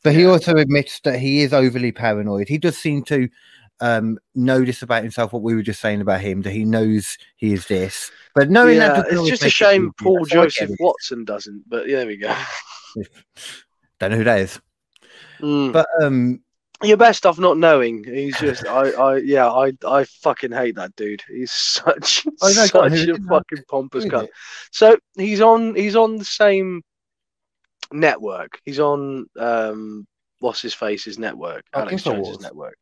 But he also admits that he is overly paranoid. He does seem to um, know this about himself, what we were just saying about him, that he knows he is this. But knowing that, yeah, doesn't it's just a shame. Paul That's why I get Joseph. Watson doesn't. But yeah, there we go. Don't know who that is. Mm. But um, You're best off not knowing. He's just, I, I, yeah, I, I fucking hate that dude. He's such, such a fucking pompous who is cunt. So he's on, he's on the same network. He's on, um, what's his face's network? Oh, Alex Jones's network.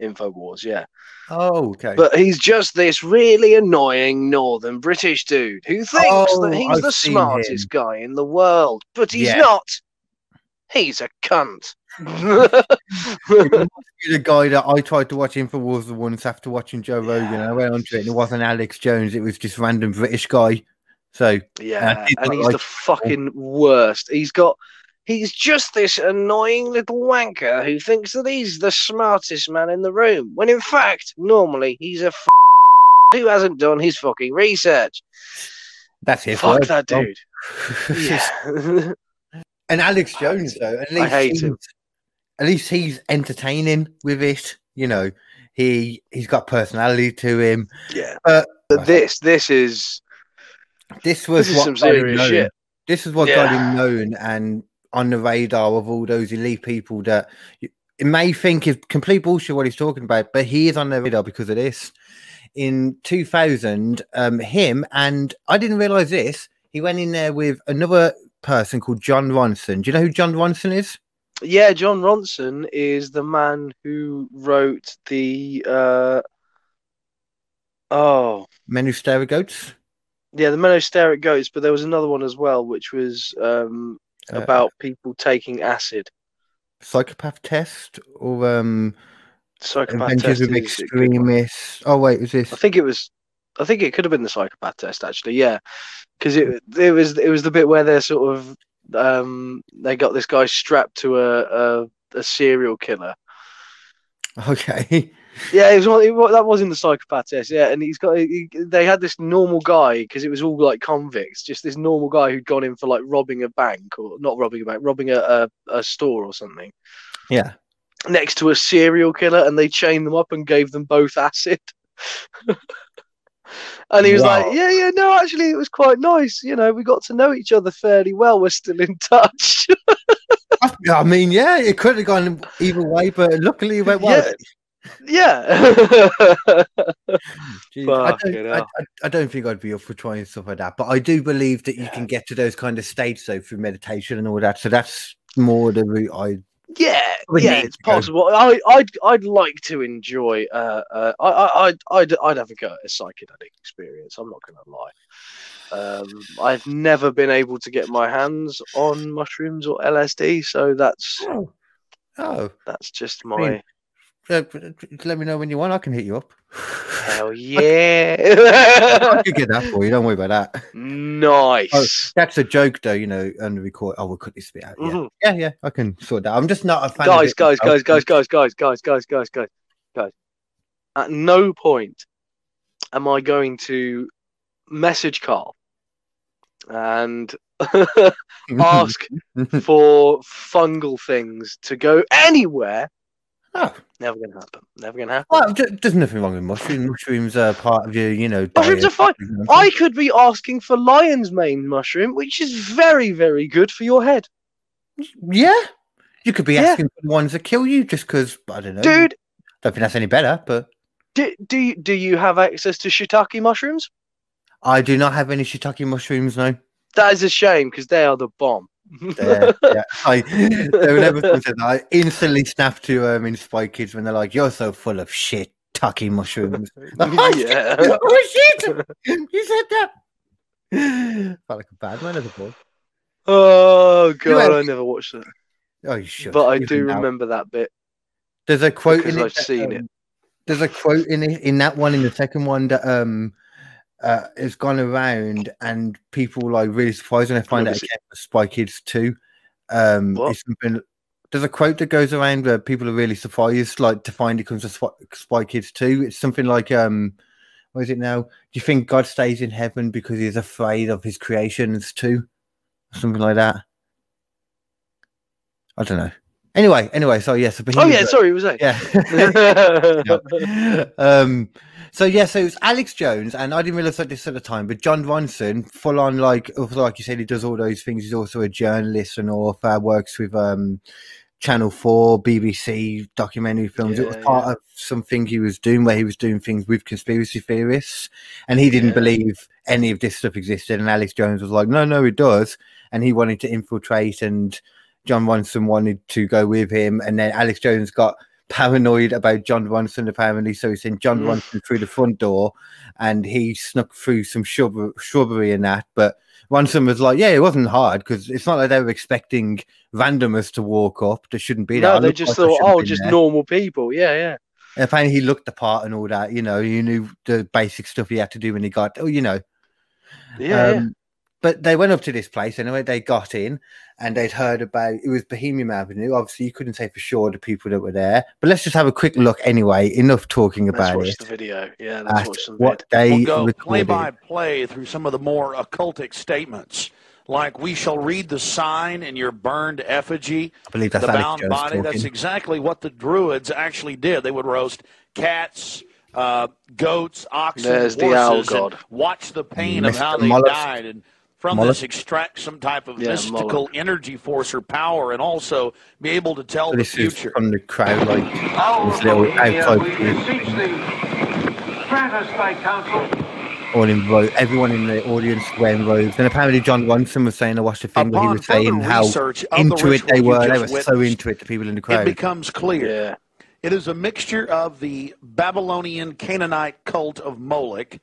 Infowars, yeah. oh, okay. But he's just this really annoying northern British dude who thinks Oh, that he's I've the smartest guy in the world, but he's Yeah. not. He's a cunt. The guy that I tried to watch Infowars the once after watching Joe Rogan. and I went onto it and it wasn't Alex Jones, it was just random British guy. So yeah, and he's like- the fucking worst. He's got. He's just this annoying little wanker who thinks that he's the smartest man in the room, when in fact, normally he's a f- who hasn't done his fucking research. that's his Fuck word. that dude. Yeah. and Alex Jones though, at least hate him. At least he's entertaining with it. You know, he he's got personality to him. yeah. Uh, but this, this is This was this is what some got him serious known. shit. This is what got him known and on the radar of all those elite people that may think is complete bullshit what he's talking about, but he is on the radar because of this. In 2000, um, him and I didn't realize this. He went in there with another person called Jon Ronson. Do you know who Jon Ronson is? Yeah, Jon Ronson is the man who wrote the uh oh Men Who Stare at Goats. yeah the Men Who Stare at Goats, but there was another one as well, which was um Uh, about people taking acid. Psychopath Test or um, Psychopath Adventures test with is a good one. Extremists. Oh wait, was this? I think it was. I think it could have been the psychopath test actually. Yeah, because it it was it was the bit where they're sort of um they got this guy strapped to a a, a serial killer. Okay. Yeah, it was, one- it wa- that was in the psychopath test. Yeah, and he's got he, they had this normal guy because it was all like convicts, just this normal guy who'd gone in for like robbing a bank or not robbing a bank, robbing a a, a store or something yeah. next to a serial killer, and they chained them up and gave them both acid. and he was Wow. like, "Yeah, yeah, no, actually, it was quite nice. You know, we got to know each other fairly well. We're still in touch." I mean, yeah, it could have gone either way, but luckily it went well. yeah. Jeez, I, don't, I. I, I don't think I'd be up for trying stuff like that, but I do believe that you can get to those kind of states though through meditation and all that. So that's more the route I. Yeah, yeah, it's possible. I, I'd, I'd like to enjoy. Uh, uh, I, I, I'd, I'd, I'd have a go at a psychedelic experience. I'm not going to lie. Um, I've never been able to get my hands on mushrooms or LSD, so that's Oh, oh that's just mean, my uh, let me know when you want. I can hit you up. hell yeah! I yeah. could get that for you. Don't worry about that. nice. That's a joke, though. You know, and record. Oh, we'll cut this bit out. Yeah, Mhm. yeah, yeah. I can sort that. I'm just not a fan. Guys, guys, guys, guys, guys, guys, guys, guys, guys, guys, guys. At no point am I going to message Carl and ask for fungal things to go anywhere Oh, Never gonna happen. Never gonna happen. well, there's nothing wrong with mushrooms. Mushrooms are part of your, you know. Mushrooms diet, are fine. Mm-hmm. I could be asking for lion's mane mushroom, which is very, very good for your head, Yeah, you could be Yeah. asking for the ones that kill you just because I don't know, dude. Don't think that's any better, but Do, do you, do you have access to shiitake mushrooms? I do not have any shiitake mushrooms now. That is a shame because they are the bomb. Yeah, yeah. I, they something that I instantly snapped to um in Spy Kids when they're like, "You're so full of shit, tucky mushrooms." Like, oh, shit. Yeah. oh shit! You said that. Felt like a bad man as a boy. Oh god, else? I never watched that, Oh, you should. but I even do now. remember that bit. There's a quote because in it. I've that, seen it. um, There's a quote in it, in that one in the second one that um uh has gone around and people like really surprised when they find out came from Spy Kids too. Um, What? it's something. There's a quote that goes around where people are really surprised, like to find it comes to Spy, Spy Kids too. It's something like um, what is it now? Do you think God stays in heaven because he's afraid of his creations too? Something like that. I don't know. Anyway, anyway, so yes, Oh yeah, sorry, was that? yeah. um so yeah so it's alex jones and i didn't realize like this at the time but jon ronson full on like like you said he does all those things he's also a journalist and author works with um channel 4 bbc documentary films it was Yeah, part of something he was doing where he was doing things with conspiracy theorists and he didn't Yeah. believe any of this stuff existed and alex jones was like no no it does and he wanted to infiltrate and jon ronson wanted to go with him and then alex jones got paranoid about Jon Ronson apparently, so he sent Jon Mm. Ronson through the front door, and he snuck through some shrub- shrubbery and that. But Ronson was like, "Yeah, it wasn't hard because it's not like they were expecting randomers to walk up. There shouldn't be that." No, they just like thought, oh, just there." normal people. Yeah, yeah. And apparently, he looked the part and all that. You know, he knew the basic stuff he had to do when he got. Oh, you know, Yeah, yeah. But they went up to this place anyway. They got in and they'd heard about it was Bohemian Avenue. Obviously, you couldn't say for sure the people that were there, but let's just have a quick look anyway. Enough talking Let's about watch it. the video. Yeah, let's watch some what vid. they We'll go play by play through some of the more occultic statements, like we shall read the sign in your burned effigy, I believe that's the Alex bound Jones body. That's exactly what the Druids actually did. They would roast cats, uh, goats, oxen, There's the horses, owl and god. watch the pain of how they Mollusk. died, and from Mollusk. this extract some type of Yeah, mystical Mollusk. energy force or power, and also be able to tell So the this is future. from the crowd, like oh, Our This little outside we group. beseech thee, grant us thy counsel. all in ro- everyone in the audience wearing robes. And apparently, Jon Ronson was saying, I watched a thing where he was saying how research of the into it they were. They just were so into it, the people in the crowd. it becomes clear. Yeah. It is a mixture of the Babylonian Canaanite cult of Moloch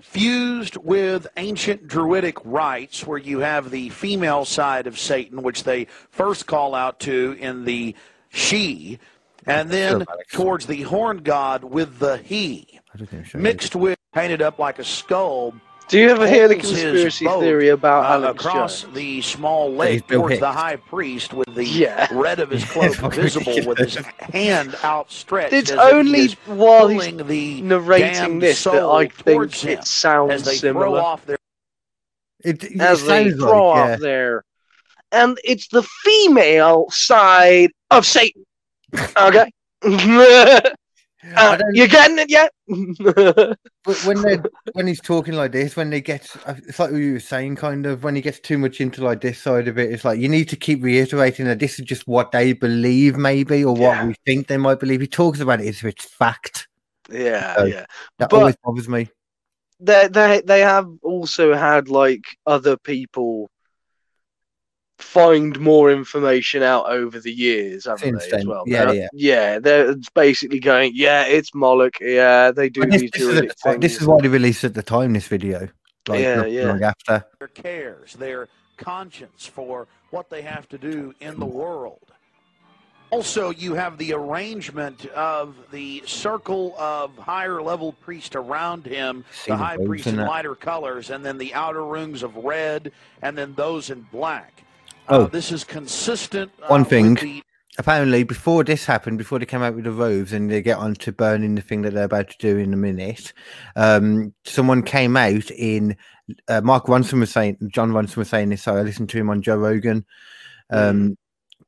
fused with ancient Druidic rites, where you have the female side of Satan, which they first call out to in the she, and then towards the horn god with the he, I don't think I'm sure. mixed with painted up like a skull Do you ever hear the conspiracy theory about uh, Alex across Jones? the small he's lake Bill towards the high priest with the Yeah. red of his cloak visible with his hand outstretched. It's as he only while he's the narrating this that I think it sounds as they similar. throw off their It, it as they throw like, off yeah. there. And it's the female side of Satan. Okay? Uh, don't- you getting it yet? But when they when he's talking like this, when they get, it's like what you were saying, kind of when he gets too much into like this side of it, it's like you need to keep reiterating that this is just what they believe, maybe, or what Yeah. we think they might believe. He talks about it as if it's fact. yeah, So- yeah. That But- always bothers me. They they they have also had like other people find more information out over the years, haven't Since they? then, As well, yeah, They're- yeah. yeah. They're basically going, yeah, it's Moloch. Yeah, they do this, these this, is druidic at the this is what he released at the time. This video, like, Yeah, not yeah. long after. their cares, their conscience for what they have to do in the world. Also, you have the arrangement of the circle of higher level priests around him, See the the high robes priest in in that. lighter colors, and then the outer rings of red, and then those in black. Uh, Oh. this is consistent. Uh, One thing. the apparently before this happened, before they came out with the robes and they get on to burning the thing that they're about to do in a minute, um, someone came out in uh, Mark Ronson was saying, Jon Ronson was saying this, so I listened to him on Joe Rogan. Um,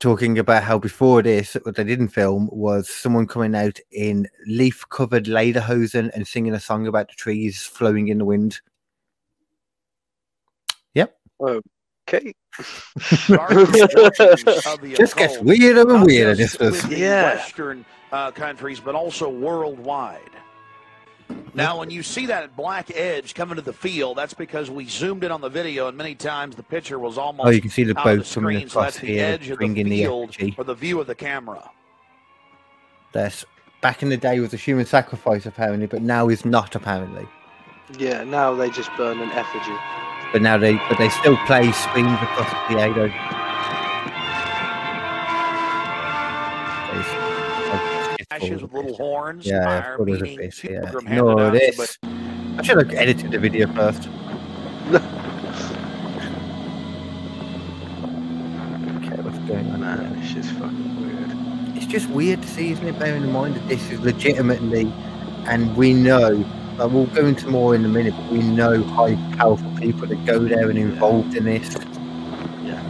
talking about how before this, what they didn't film was someone coming out in leaf covered lederhosen and singing a song about the trees flowing in the wind. Yep. Dark fortunes this the Just gets weirder and not weirder. just This was within Yeah. Western uh, countries, but also worldwide. Now, when you see that black edge coming to the field, that's because we zoomed in on the video, and many times the picture was almost Oh, you can see the out of boat the coming screen, so across that's the here, edge of the bringing the field effigy. or the view of the camera. This back in the day was a human sacrifice apparently, but now is not apparently. Yeah, now they just burn an effigy. But now they but they still play swings across the Diego. Ashes with little horns, Yeah, fire, of the meaning fish, yeah. pilgrim handed Ignore out to- this. I should have edited the video first. okay, what's going on? Man, here? it's just fucking weird. It's just weird to see, isn't it? Bearing in mind that this is legitimately, and we know. Like, we'll go into more in a minute, but we know high powerful people that go there and involved in this. Yeah.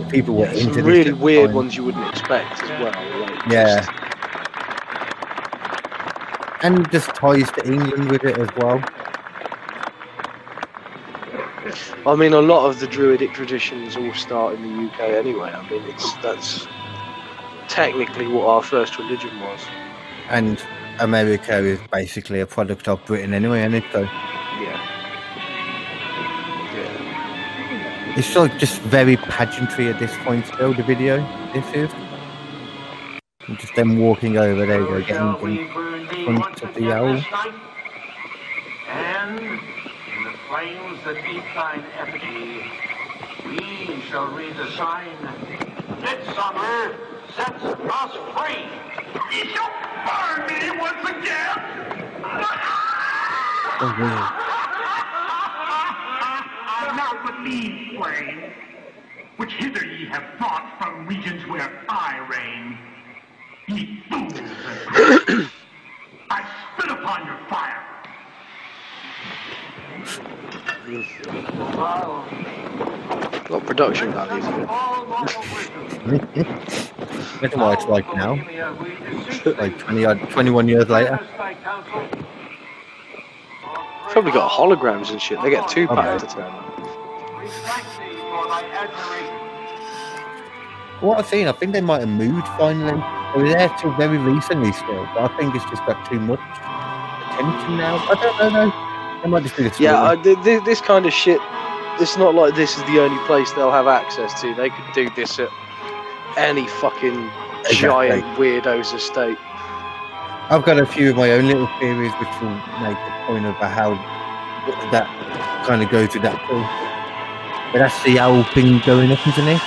The people were Yeah, into some this really weird time. ones you wouldn't expect as well. Like, Yeah. just- and just ties to England with it as well. I mean, a lot of the druidic traditions all start in the UK anyway. I mean, it's that's technically what our first religion was. And America is basically a product of Britain anyway, and it so Yeah. Yeah. it's like just very pageantry at this point. Still, the video this is And just them walking over. There you go, getting Shall we them. burn thee front of the owl. And in the flames that effigy, we shall read the sign, Midsummer sets us free. You shall burn me once again! Oh, weird. Not with these flames, which hither ye have brought from regions where I reign. Ye fools and I spit upon your fire. Got production values. Imagine what it's like now. Like 20 odd, 21 years later. grant us thy counsel. Probably got holograms and shit. They get two packs to turn on. We thank thee for thy admiration. What I've seen, I think they might have moved finally. They were there till very recently still, but I think it's just got too much attention now. I don't know. No. It might just be the. Yeah, I, th- th- this kind of shit. It's not like this is the only place they'll have access to. They could do this at any fucking Exactly. giant weirdo's estate. I've got a few of my own little theories which will make the point about how that kind of goes with that too. But that's the owl thing going up, isn't it?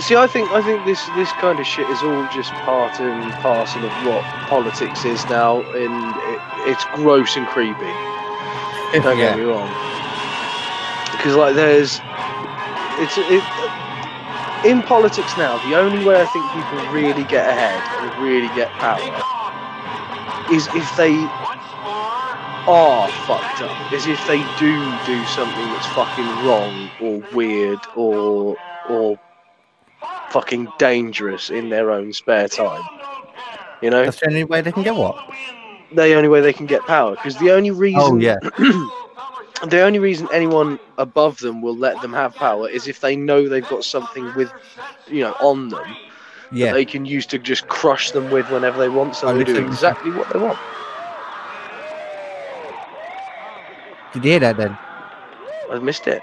See, I think I think this this kind of shit is all just part and parcel of what politics is now, and it, it's gross and creepy. Don't Yeah. get me wrong. Because like there's, it's it, in politics now. The only way I think people really get ahead and really get power is if they are fucked up. Is if they do do something that's fucking wrong or weird or or fucking dangerous in their own spare time. You know, That's the only way they can get what? the only way they can get power. Because the only oh, reason Oh yeah, the only reason anyone above them will let them have power is if they know they've got something with, you know, on them that yeah. they can use to just crush them with whenever they want. So they do exactly what they want. Did you hear that then? I missed it.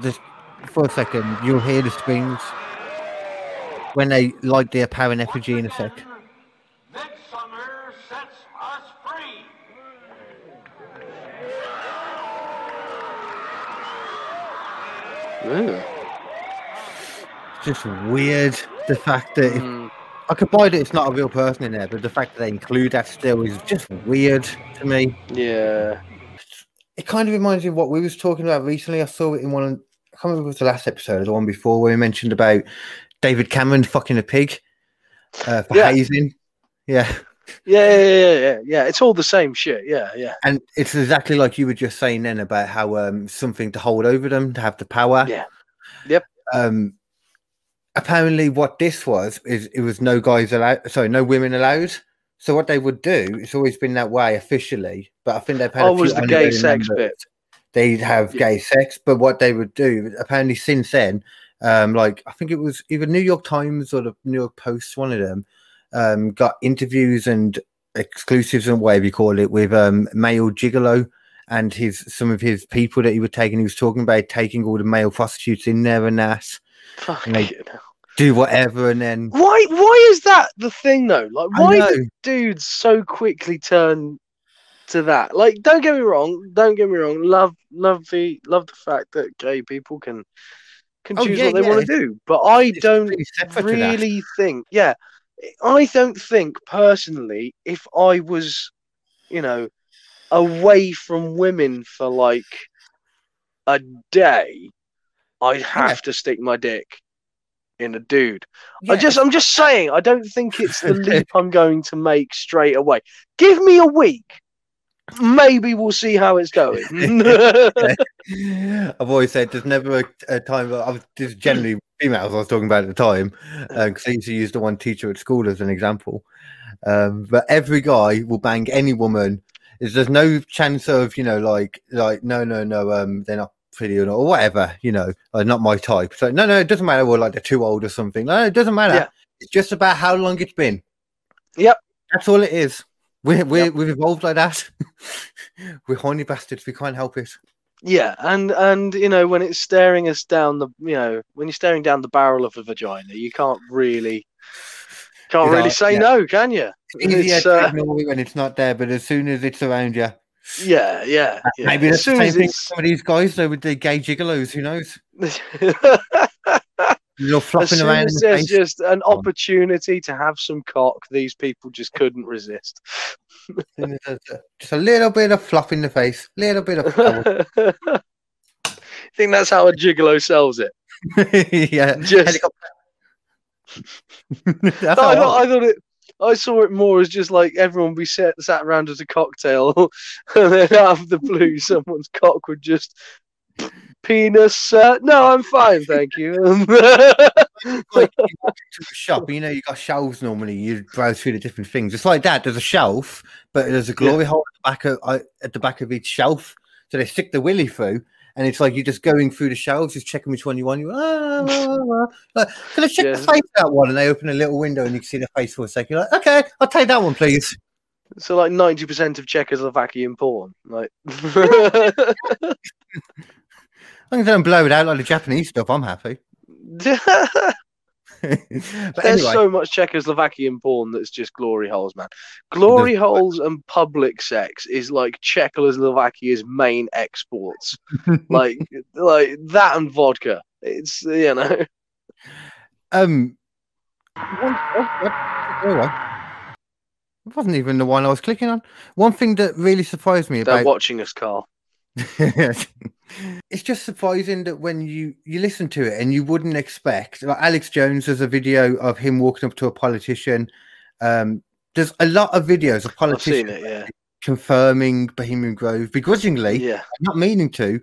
Just for a second, you'll hear the screams when they light the apparent effigy in a sec. Midsummer sets us free. Ooh. It's just weird the fact that if, Mm, I could buy that it's not a real person in there, but the fact that they include that still is just weird to me. yeah. It kind of reminds me of what we was talking about recently. I saw it in one. Of, I can't remember if it was the last episode or the one before where we mentioned about David Cameron fucking a pig uh, for Yeah. hazing. Yeah, Yeah, yeah, yeah, yeah. It's all the same shit. Yeah, yeah. and it's exactly like you were just saying then about how um, something to hold over them to have the power. Yeah. Yep. Um, apparently what this was is it was no guys allowed sorry no women allowed so what they would do it's always been that way officially but i think they've had a few was the gay sex members. bit? they'd have Yeah. gay sex but what they would do apparently since then um like i think it was either new york times or the new york post one of them um got interviews and exclusives and whatever you call it with um male gigolo and his some of his people that he was taking he was talking about taking all the male prostitutes in there and that Fucking Like, hell. do whatever and then Why? Why is that the thing though? Like, why do dudes so quickly turn to that? Like, don't get me wrong. Don't get me wrong. Love, love the love the fact that gay people can can Oh, choose yeah, what they yeah, want to do. But I it's don't completely separate to that. really think. Yeah, I don't think personally. If I was, you know, away from women for like a day, I'd have to stick my dick in a dude. I just, I'm just saying, I don't think it's the leap I'm going to make straight away. Give me a week. Maybe we'll see how it's going. I've always said there's never a, a time. I was just generally females I was talking about at the time because I used to use the one teacher at school as an example. Um, but every guy will bang any woman. There's no chance of you know like like no no no um they're not pretty or, not, or whatever you know like not my type. So no no it doesn't matter. Well like they're too old or something. No it doesn't matter. Yeah. It's just about how long it's been. Yep. That's all it is. We're, we're, Yep. We've evolved like that. we're horny bastards. We can't help it. Yeah, and and you know when it's staring us down the, you know, when you're staring down the barrel of a vagina, you can't really, can't really say yeah. no, can you? It's, uh, ignore it when it's not there, but as soon as it's around you, yeah, yeah. yeah. maybe as that's the soon same as thing some of these guys though with the gay gigolos. Who knows? You're as flopping soon around as the there's just an opportunity to have some cock, these people just couldn't resist. As soon as there's a- Just a little bit of flop in the face, little bit of. I think that's how a gigolo sells it. yeah, Just- helicopter. That's No, I, I- thought, I thought it. I saw it more as just like everyone be sat sat around as a cocktail, and then out of the blue, someone's cock would just penis. Uh, no, I'm fine, thank you. like you walk into a shop, you know, you got shelves normally. You browse through the different things. It's like that. There's a shelf, but there's a glory hole at the back of uh, at the back of each shelf. So they stick the willy through, and it's like you're just going through the shelves, just checking which one you want. You ah, ah, ah. Like, can I check Yeah. the face of that one? And they open a little window, and you can see the face for a second. You're like, okay, I'll take that one, please. so like ninety percent of Czechoslovakian porn, like. As long as they don't blow it out like the Japanese stuff, I'm happy. There's anyway, so much Czechoslovakian porn that's just glory holes, man. Glory holes and public sex is like Czechoslovakia's main exports. like, like that and vodka. It's you know. um, one, what? Go on. It wasn't even the one I was clicking on. One thing that really surprised me They're about watching us, Carl. it's just surprising that when you you listen to it and you wouldn't expect like Alex Jones has a video of him walking up to a politician um there's a lot of videos of politicians it. Yeah, confirming Bohemian Grove begrudgingly yeah, not meaning to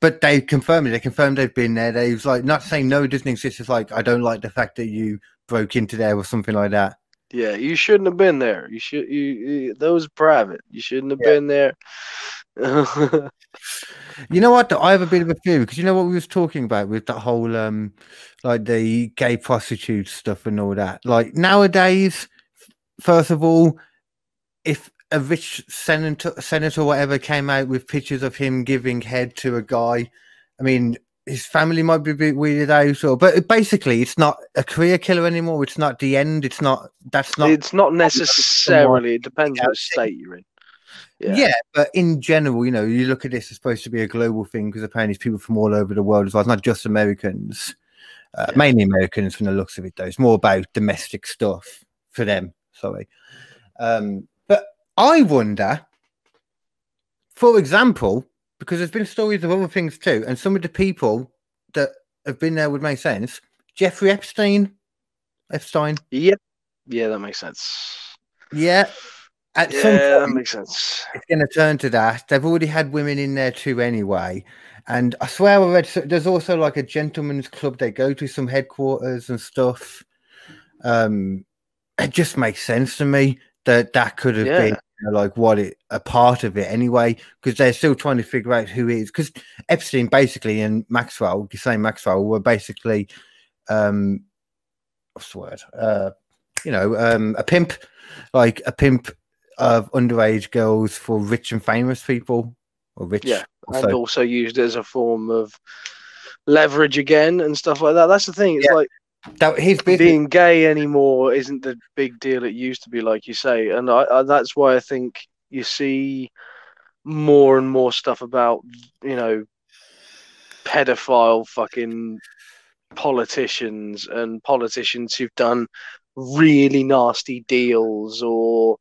but they confirmed it they confirmed they've been there they was like not saying no it doesn't exist it's like I don't like the fact that you broke into there or something like that yeah. You shouldn't have been there. You should. You, you those private. You shouldn't have Yeah. been there. You know what? I have a bit of a fear because you know what we was talking about with that whole um, like the gay prostitute stuff and all that. Like nowadays, first of all, if a rich senator, senator, or whatever, came out with pictures of him giving head to a guy, I mean, his family might be a bit weirded out, or but basically, it's not a career killer anymore. It's not the end. It's not. That's not. it's not necessarily. It depends what state you're in. Yeah. Yeah. but in general, you know, you look at this, as supposed to be a global thing because apparently it's people from all over the world as well. It's not just Americans, uh, Yeah. mainly Americans from the looks of it, though. It's more about domestic stuff for them. Sorry. Um, but I wonder, for example, because there's been stories of other things too, and some of the people that have been there would make sense. Jeffrey Epstein, Epstein, Yep. Yeah, that makes sense. yeah. At some Yeah, that makes sense. it's going to turn to that. They've already had women in there too, anyway. And I swear I read there's also like a gentleman's club they go to, some headquarters and stuff. Um, it just makes sense to me that that could have Yeah. been you know, like what it a part of it anyway, because they're still trying to figure out who it is. Because Epstein basically and Maxwell, Ghislaine Maxwell, were basically, um, what's the word? Uh, you know, um, a pimp, like a pimp of underage girls for rich and famous people, or rich. Yeah, and also- also used as a form of leverage again and stuff like that. That's the thing. It's Yeah. like that his business. being gay anymore isn't the big deal it used to be, like you say, and I, I, that's why I think you see more and more stuff about you know pedophile fucking politicians and politicians who've done really nasty deals or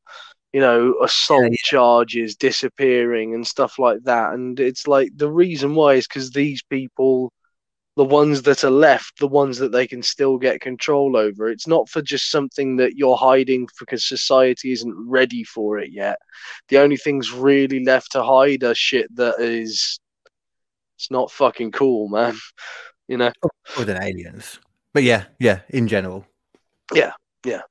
you know assault yeah. charges disappearing and stuff like that and it's like the reason why is because these people the ones that are left the ones that they can still get control over it's not for just something that you're hiding because society isn't ready for it yet the only things really left to hide are shit that is it's not fucking cool man you know more than aliens. But yeah, yeah, in general. Yeah, yeah.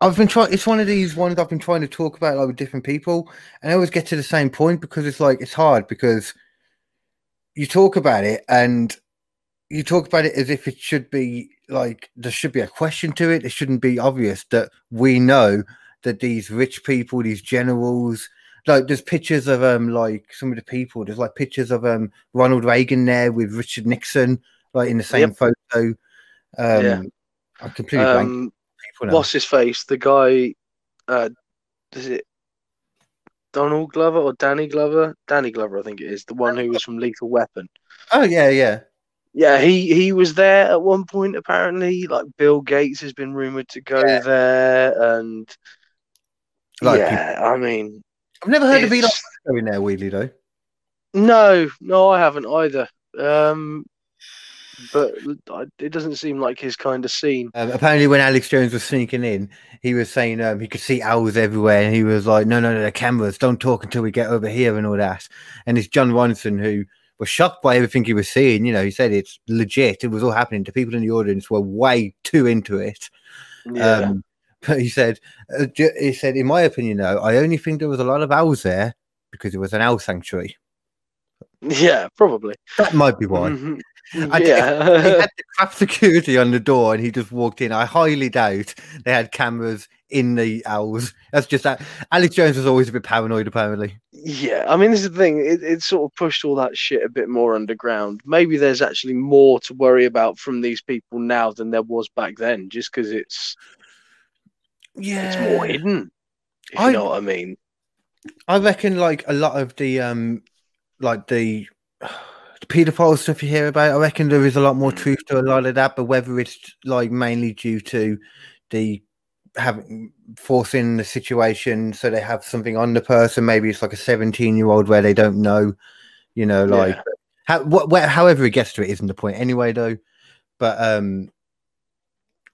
I've been trying. It's one of these ones I've been trying to talk about like with different people, and I always get to the same point because it's like it's hard because you talk about it and you talk about it as if it should be like there should be a question to it. It shouldn't be obvious that we know that these rich people, these generals, like there's pictures of um like some of the people. There's like pictures of um Ronald Reagan there with Richard Nixon, like in the same photo. Um, Yeah. I completely blank um people now. what's his face the guy uh is it donald glover or danny glover danny glover i think it is the one who was from lethal weapon Oh yeah, yeah. yeah he he was there at one point apparently like bill gates has been rumored to go Yeah. there and Like yeah i mean I've never heard of Elon it's- Musk going there weirdly though. no no i haven't either um but it doesn't seem like his kind of scene Um, apparently, when Alex Jones was sneaking in, he was saying um, he could see owls everywhere, and he was like, "No, no, no, the cameras! Don't talk until we get over here and all that." And it's Jon Ronson who was shocked by everything he was seeing. You know, he said it's legit; it was all happening. The people in the audience were way too into it. yeah Um, but he said, uh, he said, in my opinion, though, I only think there was a lot of owls there because it was an owl sanctuary. yeah probably That might be why. Mhm. I did- yeah they had the crap security on the door and he just walked in. I highly doubt they had cameras in the owls. That's just that. Alex Jones was always a bit paranoid, apparently. Yeah, I mean, this is the thing. It, it sort of pushed all that shit a bit more underground. Maybe there's actually more to worry about from these people now than there was back then, just because it's Yeah. it's more hidden. If I- you know what I mean. I reckon like a lot of the um like the, the paedophile stuff you hear about, I reckon there is a lot more truth to a lot of that, but whether it's like mainly due to the having forcing the situation so they have something on the person, maybe it's like a 17 year old where they don't know, you know, like Yeah. how what where, however it gets to it isn't the point anyway though. But um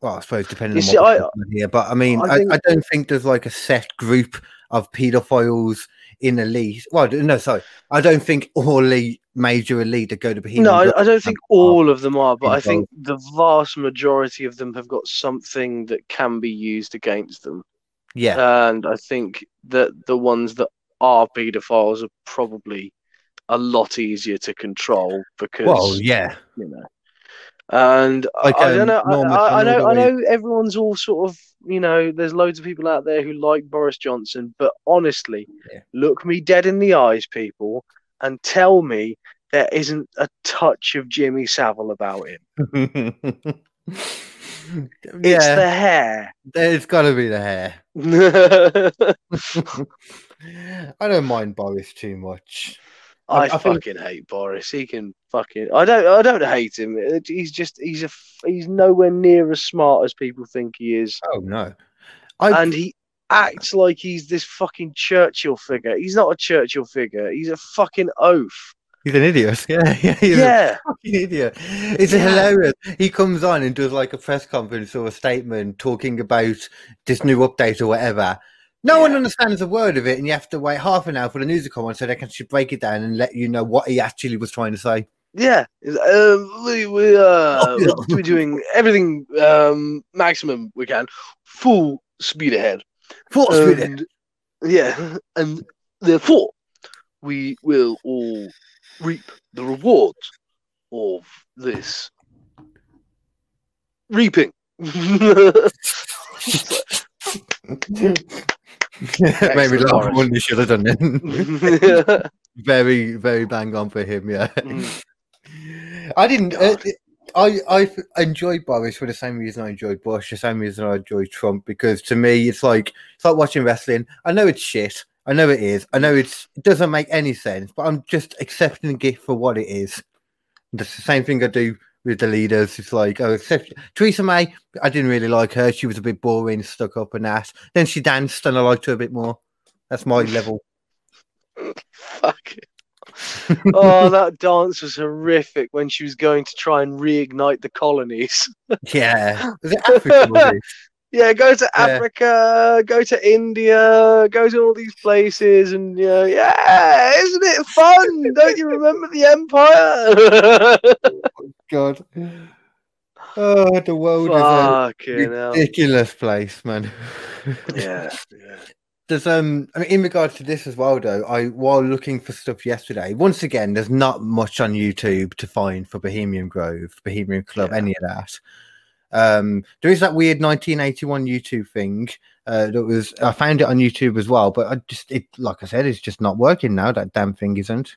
well, I suppose depending You on see, what I- we're talking about here, but I mean, I I, think- I don't think there's like a set group of paedophiles in elite. Well, no, sorry, I don't think all the major elite that go to Bohemian. No, I, I don't think all of them are, but I think the vast majority of them have got something that can be used against them. Yeah, And I think that the ones that are paedophiles are probably a lot easier to control because well, yeah, you know. And I- Like, I don't um, know. I, I, I know. I know everyone's all sort of. You know, there's loads of people out there who like Boris Johnson, but honestly, Yeah. look me dead in the eyes, people, and tell me there isn't a touch of Jimmy Savile about him. It's yeah, the hair. it's got to be the hair. I don't mind Boris too much. I, I think- fucking hate Boris. He can fucking. I don't. I don't hate him. He's just. He's a. He's nowhere near as smart as people think he is. Oh no, I and he acts like he's this fucking Churchill figure. He's not a Churchill figure. He's a fucking oaf. he's an idiot. Yeah, yeah, he's a Yeah, fucking idiot. It's Yeah. hilarious. He comes on and does like a press conference or a statement talking about this new update or whatever. No one understands a word of it, and you have to wait half an hour for the news to come on so they can actually break it down and let you know what he actually was trying to say. Yeah, um, we we uh Yeah. we're doing everything um maximum we can, full speed ahead. Full it. And, yeah, and therefore we will all reap the rewards of this reaping. Maybe Excellent, one they should have done it. very, very bang on for him. Yeah. Mm. I didn't. Uh, I enjoyed Boris for the same reason I enjoyed Bush, the same reason I enjoyed Trump. Because to me, it's like it's like watching wrestling. I know it's shit. I know it is. I know it's it doesn't make any sense, but I'm just accepting it for what it is. That's the same thing I do with the leaders. It's like, oh, except Theresa May. I didn't really like her. She was a bit boring, stuck up and that. Then she danced, and I liked her a bit more. That's my level. Fuck. it. oh, that dance was horrific when she was going to try and reignite the colonies. Yeah. Was it? Yeah, go to Yeah. Africa, go to India, go to all these places, and you know, yeah, isn't it fun? Don't you remember the empire? Oh, God. Oh, the world is a Fucking hell. ridiculous place, man. Yeah, yeah. There's um, I mean, in regards to this as well, though, I while looking for stuff yesterday, once again, there's not much on YouTube to find for Bohemian Grove, Bohemian Club, Yeah. any of that. Um, there is that weird 1981 YouTube thing uh, that was I found it on YouTube as well, but I just it like I said, it's just not working now. That damn thing isn't.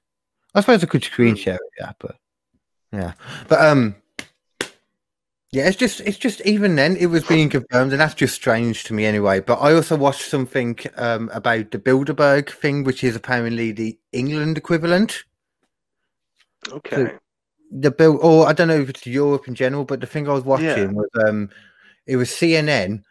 I suppose I could screen Hmm. share it, yeah, but yeah, but um, yeah, it's just it's just even then it was being confirmed, and that's just strange to me anyway. But I also watched something um about the Bilderberg thing, which is apparently the England equivalent. Okay. The bill, or I don't know if it's Europe in general, but the thing I was watching Yeah. was um, it was CNN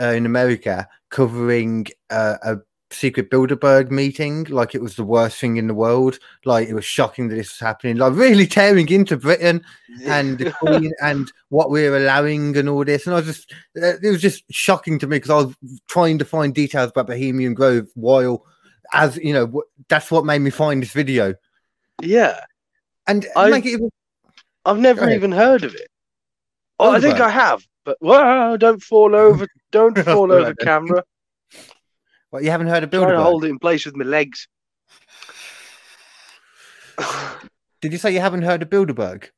uh, in America covering uh, a secret Bilderberg meeting, like it was the worst thing in the world. Like it was shocking that this was happening, like really tearing into Britain and the Queen and what we're allowing and all this. And I was just, uh, it was just shocking to me because I was trying to find details about Bohemian Grove while, as you know, that's what made me find this video. yeah, And I- like it was, I've never even heard of it. Oh, I think I have, but whoa, don't fall over, don't fall Right over, then. camera. what, you haven't heard of Trying to Bilderberg? hold it in place with my legs. Did you say you haven't heard of Bilderberg?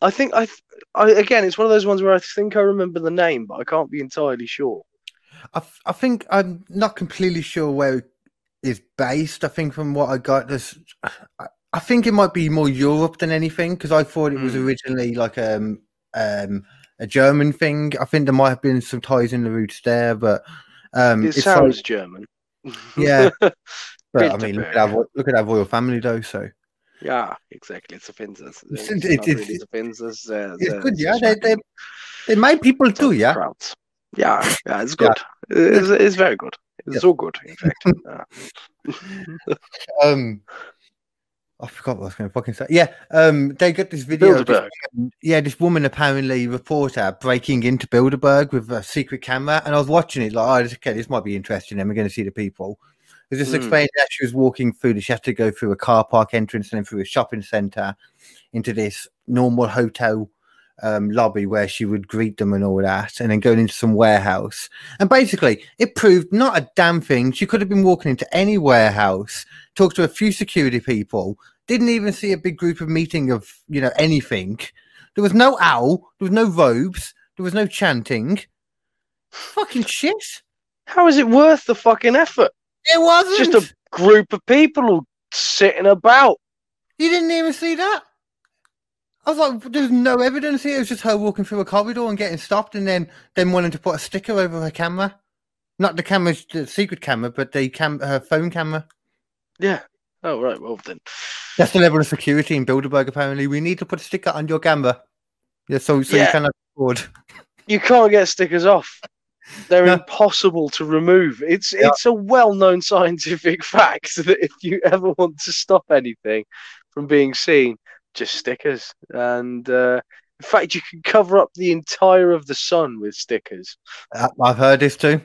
I think I, I again, it's one of those ones where I think I remember the name, but I can't be entirely sure. I, I think I'm not completely sure where it is based. I think from what I got, this I, think it might be more Europe than anything because I thought it was Hmm. originally like um um a German thing. I think there might have been some ties in the roots there, but um, It sounds like, German. yeah. But I mean, look at our look at our royal family though. So yeah, exactly. It's offenses. It's- It's, it- not it's- really offenses. Uh, it's good, yeah. They they they made people too, yeah. crowds. Yeah, yeah, it's Yeah. good. It's, it's very good. It's all good, in fact. Um, I forgot what I was going to fucking say. Yeah, um, they got this video. this yeah, this woman apparently reporter breaking into Bilderberg with a secret camera, and I was watching it like, oh, this- okay, this might be interesting. And we're going to see the people. It just Hmm. explained that she was walking through. She had to go through a car park entrance and then through a shopping center into this normal hotel um, lobby where she would greet them and all that, and then going into some warehouse. And basically, it proved not a damn thing. She could have been walking into any warehouse, talked to a few security people, didn't even see a big group of meeting of you know anything. There was no owl, there was no robes, there was no chanting. Fucking shit. How is it worth the fucking effort? It wasn't. It's just a group of people all sitting about. You didn't even see that. I was like, there's no evidence here. It was just her walking through a corridor and getting stopped, and then then wanting to put a sticker over her camera. Not the camera, the secret camera, but the cam, her phone camera. Yeah. Oh right. Well then. That's the level of security in Bilderberg. Apparently, we need to put a sticker on your camera. Yeah, so so Yeah. you cannot record. You can't get stickers off. They're No. impossible to remove. It's Yeah. it's a well-known scientific fact that if you ever want to stop anything from being seen, just stickers. And uh, in fact, you can cover up the entire of the sun with stickers. I've heard this too.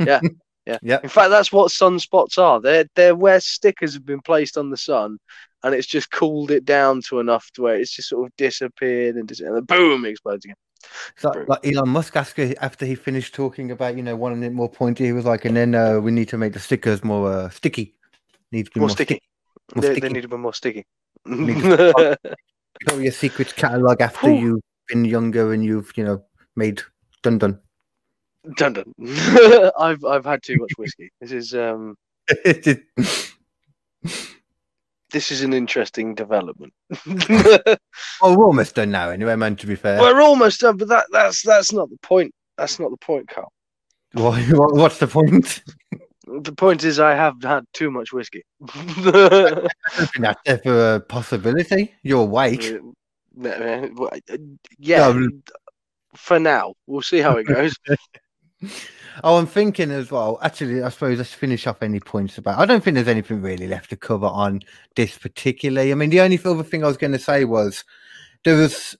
Yeah. Yeah. In fact, that's what sunspots are. They're they're where stickers have been placed on the sun, and it's just cooled it down to enough to where it's just sort of disappeared and, dis- and then boom, explodes again. So, like Elon Musk after after he finished talking about you know wanting it more pointy, he was like, and then uh, we need to make the stickers more uh, sticky. Need to be More more, sticky. More They, they need to be more sticky. To your secret catalog after Whew. you've been younger and you've you know made dun dun. Dun dun. I've I've had too much whiskey. This is um this is an interesting development. well, we're almost done now anyway, man. To be fair, We're almost done, but that that's that's not the point. That's not the point, Carl. Why- what- what's the point? The point is, I have had too much whiskey. I don't think that's ever a possibility. You're awake. yeah, Um, for now, we'll see how it goes. Oh, I'm thinking as well. Actually, I suppose let's finish off any points about. I don't think there's anything really left to cover on this particularly. I mean, the only other thing I was going to say was there was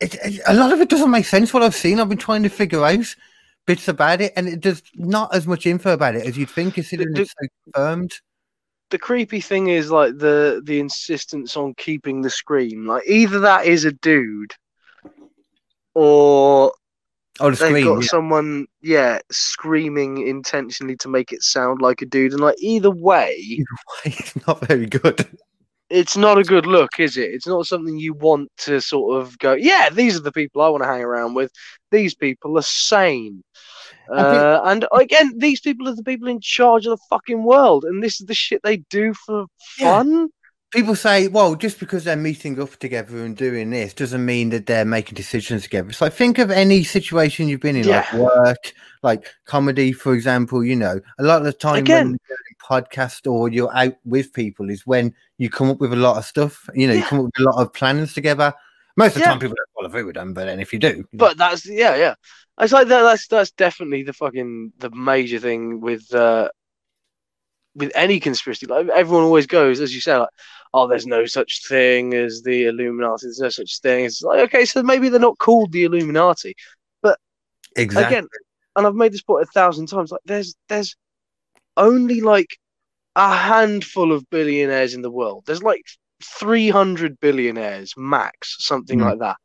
it, it- a lot of it doesn't make sense. What I've seen, I've been trying to figure out bits about it, and it, does not as much info about it as you'd think, considering the- it's so confirmed. the creepy thing is like the the insistence on keeping the scream. Like either that is a dude, or Oh, the they've screen. got yeah. someone, yeah, screaming intentionally to make it sound like a dude. And like either way, it's not very good. it's not a good look, is it? It's not something you want to sort of go. Yeah, these are the people I want to hang around with. These people are sane. Uh, and again, these people are the people in charge of the fucking world, and this is the shit they do for Yeah. fun. People say, well, just because they're meeting up together and doing this doesn't mean that they're making decisions together. So think of any situation you've been in, like work, like comedy, for example. You know, a lot of the time Again. when you're doing podcast or you're out with people is when you come up with a lot of stuff. You know, you come up with a lot of plans together. Most of the Yeah. time, people don't follow through with them, but then if you do, But that's yeah, yeah. It's like that, that's that's definitely the fucking the major thing with uh with any conspiracy. Like everyone always goes, as you say, like, oh, there's no such thing as the Illuminati. There's no such thing. It's like okay, so maybe they're not called the Illuminati but exactly. again. And I've made this point a thousand times. Like there's there's only like a handful of billionaires in the world. There's like 300 billionaires max, something Mm. like that.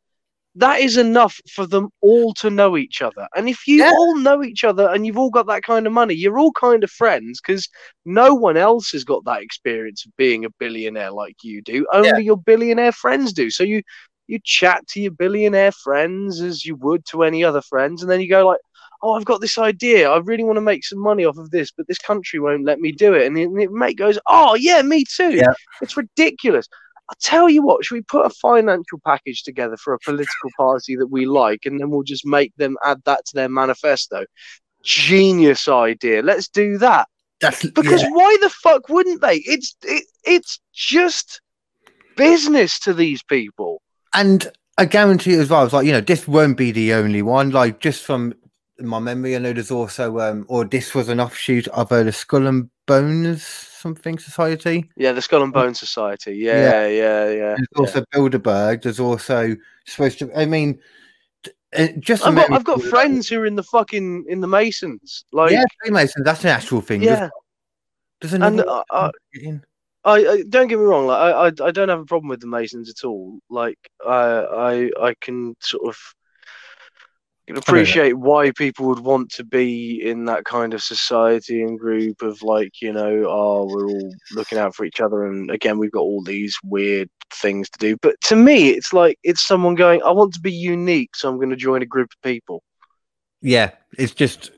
That is enough for them all to know each other. And if you Yeah. all know each other and you've all got that kind of money, you're all kind of friends because no one else has got that experience of being a billionaire like you do. Only your billionaire friends do. So you you chat to your billionaire friends as you would to any other friends, and then you go like, "Oh, I've got this idea. I really want to make some money off of this, but this country won't let me do it." And the, the mate goes, "Oh, yeah, me too. Yeah. It's ridiculous." I'll tell you what, should we put a financial package together for a political party that we like, and then we'll just make them add that to their manifesto? Genius idea. Let's do that. That's Because yeah. why the fuck wouldn't they? It's it, it's just business to these people. And I guarantee you as well, I was like, you know, this won't be the only one. Like, just from my memory, I know there's also, um, or this was an offshoot of uh, the Skull and Bones something society. Yeah, the Skull and Bone Society. Yeah, yeah, yeah. There's also Bilderberg. There's also supposed to, I mean, uh, just I've got, I've got friends who are in the fucking in the Masons. Like, yeah, Freemasons, that's an actual thing. Yeah. There's And uh, uh. I, I don't get me wrong. Like, I, I I don't have a problem with the Masons at all. Like, I I I can sort of can appreciate why people would want to be in that kind of society and group of like you know oh we're all looking out for each other and again we've got all these weird things to do. But to me it's like it's someone going i want to be unique so i'm going to join a group of people. Yeah, it's just,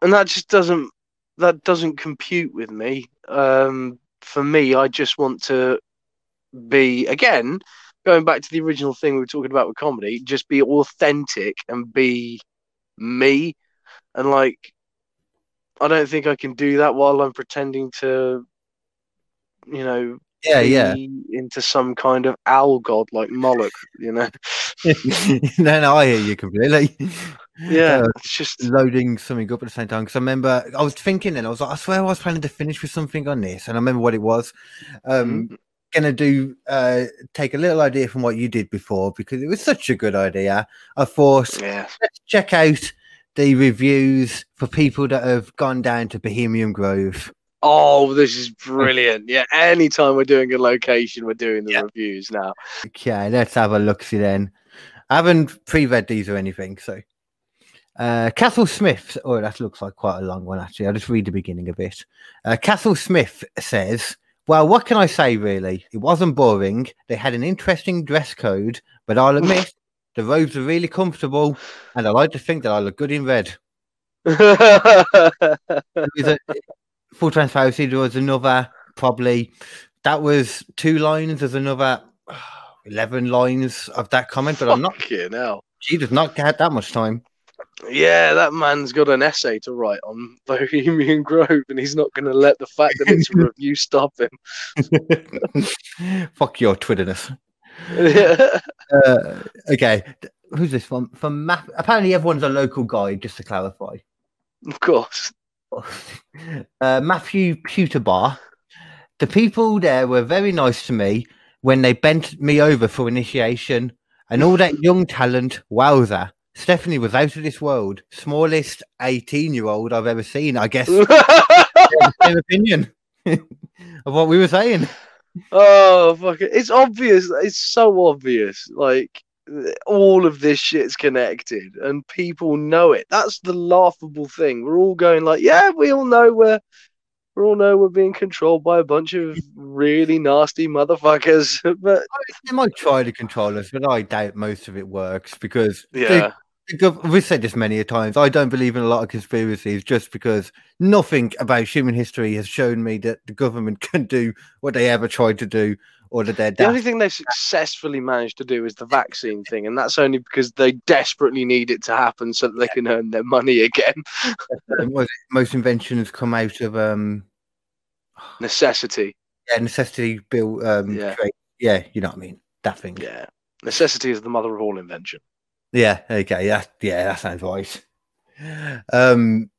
and that just doesn't that doesn't compute with me. Um for me i just want to be again going back to the original thing we were talking about with comedy just be authentic and be me and like i don't think i can do that while i'm pretending to you know yeah, yeah. into some kind of owl god like moloch you know no, no, I hear you completely. yeah Uh, it's just loading something up at the same time because I remember I was thinking and I was like, I swear I was planning to finish with something on this, and I remember what it was. Um, Mm-hmm. Gonna do uh, take a little idea from what you did before because it was such a good idea. I thought yeah let's check out the reviews for people that have gone down to Bohemian Grove. Oh, this is brilliant. Yeah, anytime we're doing a location, we're doing the reviews now. Okay, let's have a look see then. I haven't pre-read these or anything, so uh, Castle Smith. Oh, that looks like quite a long one actually. I'll just read the beginning a bit. Uh, Castle Smith says, "Well, what can I say? Really, it wasn't boring. They had an interesting dress code, but I'll admit the robes are really comfortable, and I like to think that I look good in red." It- full transparency, there was another probably that was two lines. There's another eleven lines of that comment, but I'm not. Fucking hell. She does not had that much time. Yeah, that man's got an essay to write on Bohemian Grove, and he's not going to let the fact that it's a review stop him. Fuck your Twitterness. Yeah. Uh, okay, who's this one? From Ma- apparently everyone's a local guy. Just to clarify, of course. uh, Matthew Pewterbar. The people there were very nice to me when they bent me over for initiation, and all that young talent. Wowza! Stephanie was out of this world. Smallest eighteen-year-old I've ever seen. I guess. Same opinion of what we were saying. oh, fuck it. It's obvious. It's so obvious. Like, all of this shit's connected, and people know it. That's the laughable thing. We're all going like, yeah, we all know we're. We all know we're being controlled by a bunch of really nasty motherfuckers, but They might try to control us, but I doubt most of it works because yeah, the gov- we've said this many a times. I don't believe in a lot of conspiracies just because nothing about human history has shown me that the government can do what they ever tried to do or that they're The only thing they've successfully managed to do is the vaccine thing, and that's only because they desperately need it to happen so that they can earn their money again. What is it? Most inventions come out of um, Necessity. yeah, necessity built. Um, Yeah. yeah, you know what I mean. That thing. Yeah. Necessity is the mother of all invention. Yeah, okay, yeah, yeah, that sounds right. Um,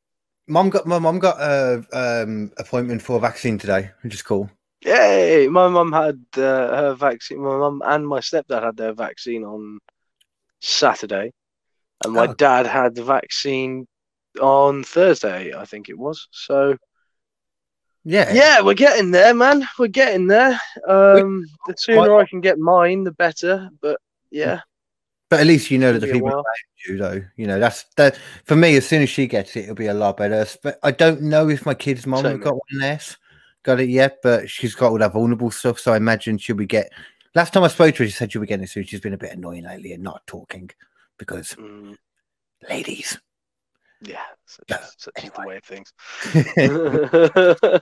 mom got my mom got a um appointment for a vaccine today, which is cool. Yay! My mum had uh, her vaccine. My mum and my stepdad had their vaccine on Saturday, and my Oh. dad had the vaccine on Thursday, I think it was. So Yeah, yeah, we're getting there, man. We're getting there. Um, the sooner I can get mine, the better. But yeah, but at least you know that the It'll be a people around you, though, you know, that's that for me. As soon as she gets it, it'll be a lot better. But I don't know if my kid's mom Same got one less, got it yet, but she's got all that vulnerable stuff. So I imagine she'll be get. Last time I spoke to her, she said she'll be getting it soon. She's been a bit annoying lately and not talking because Mm, ladies. yeah, such, such is the way of things.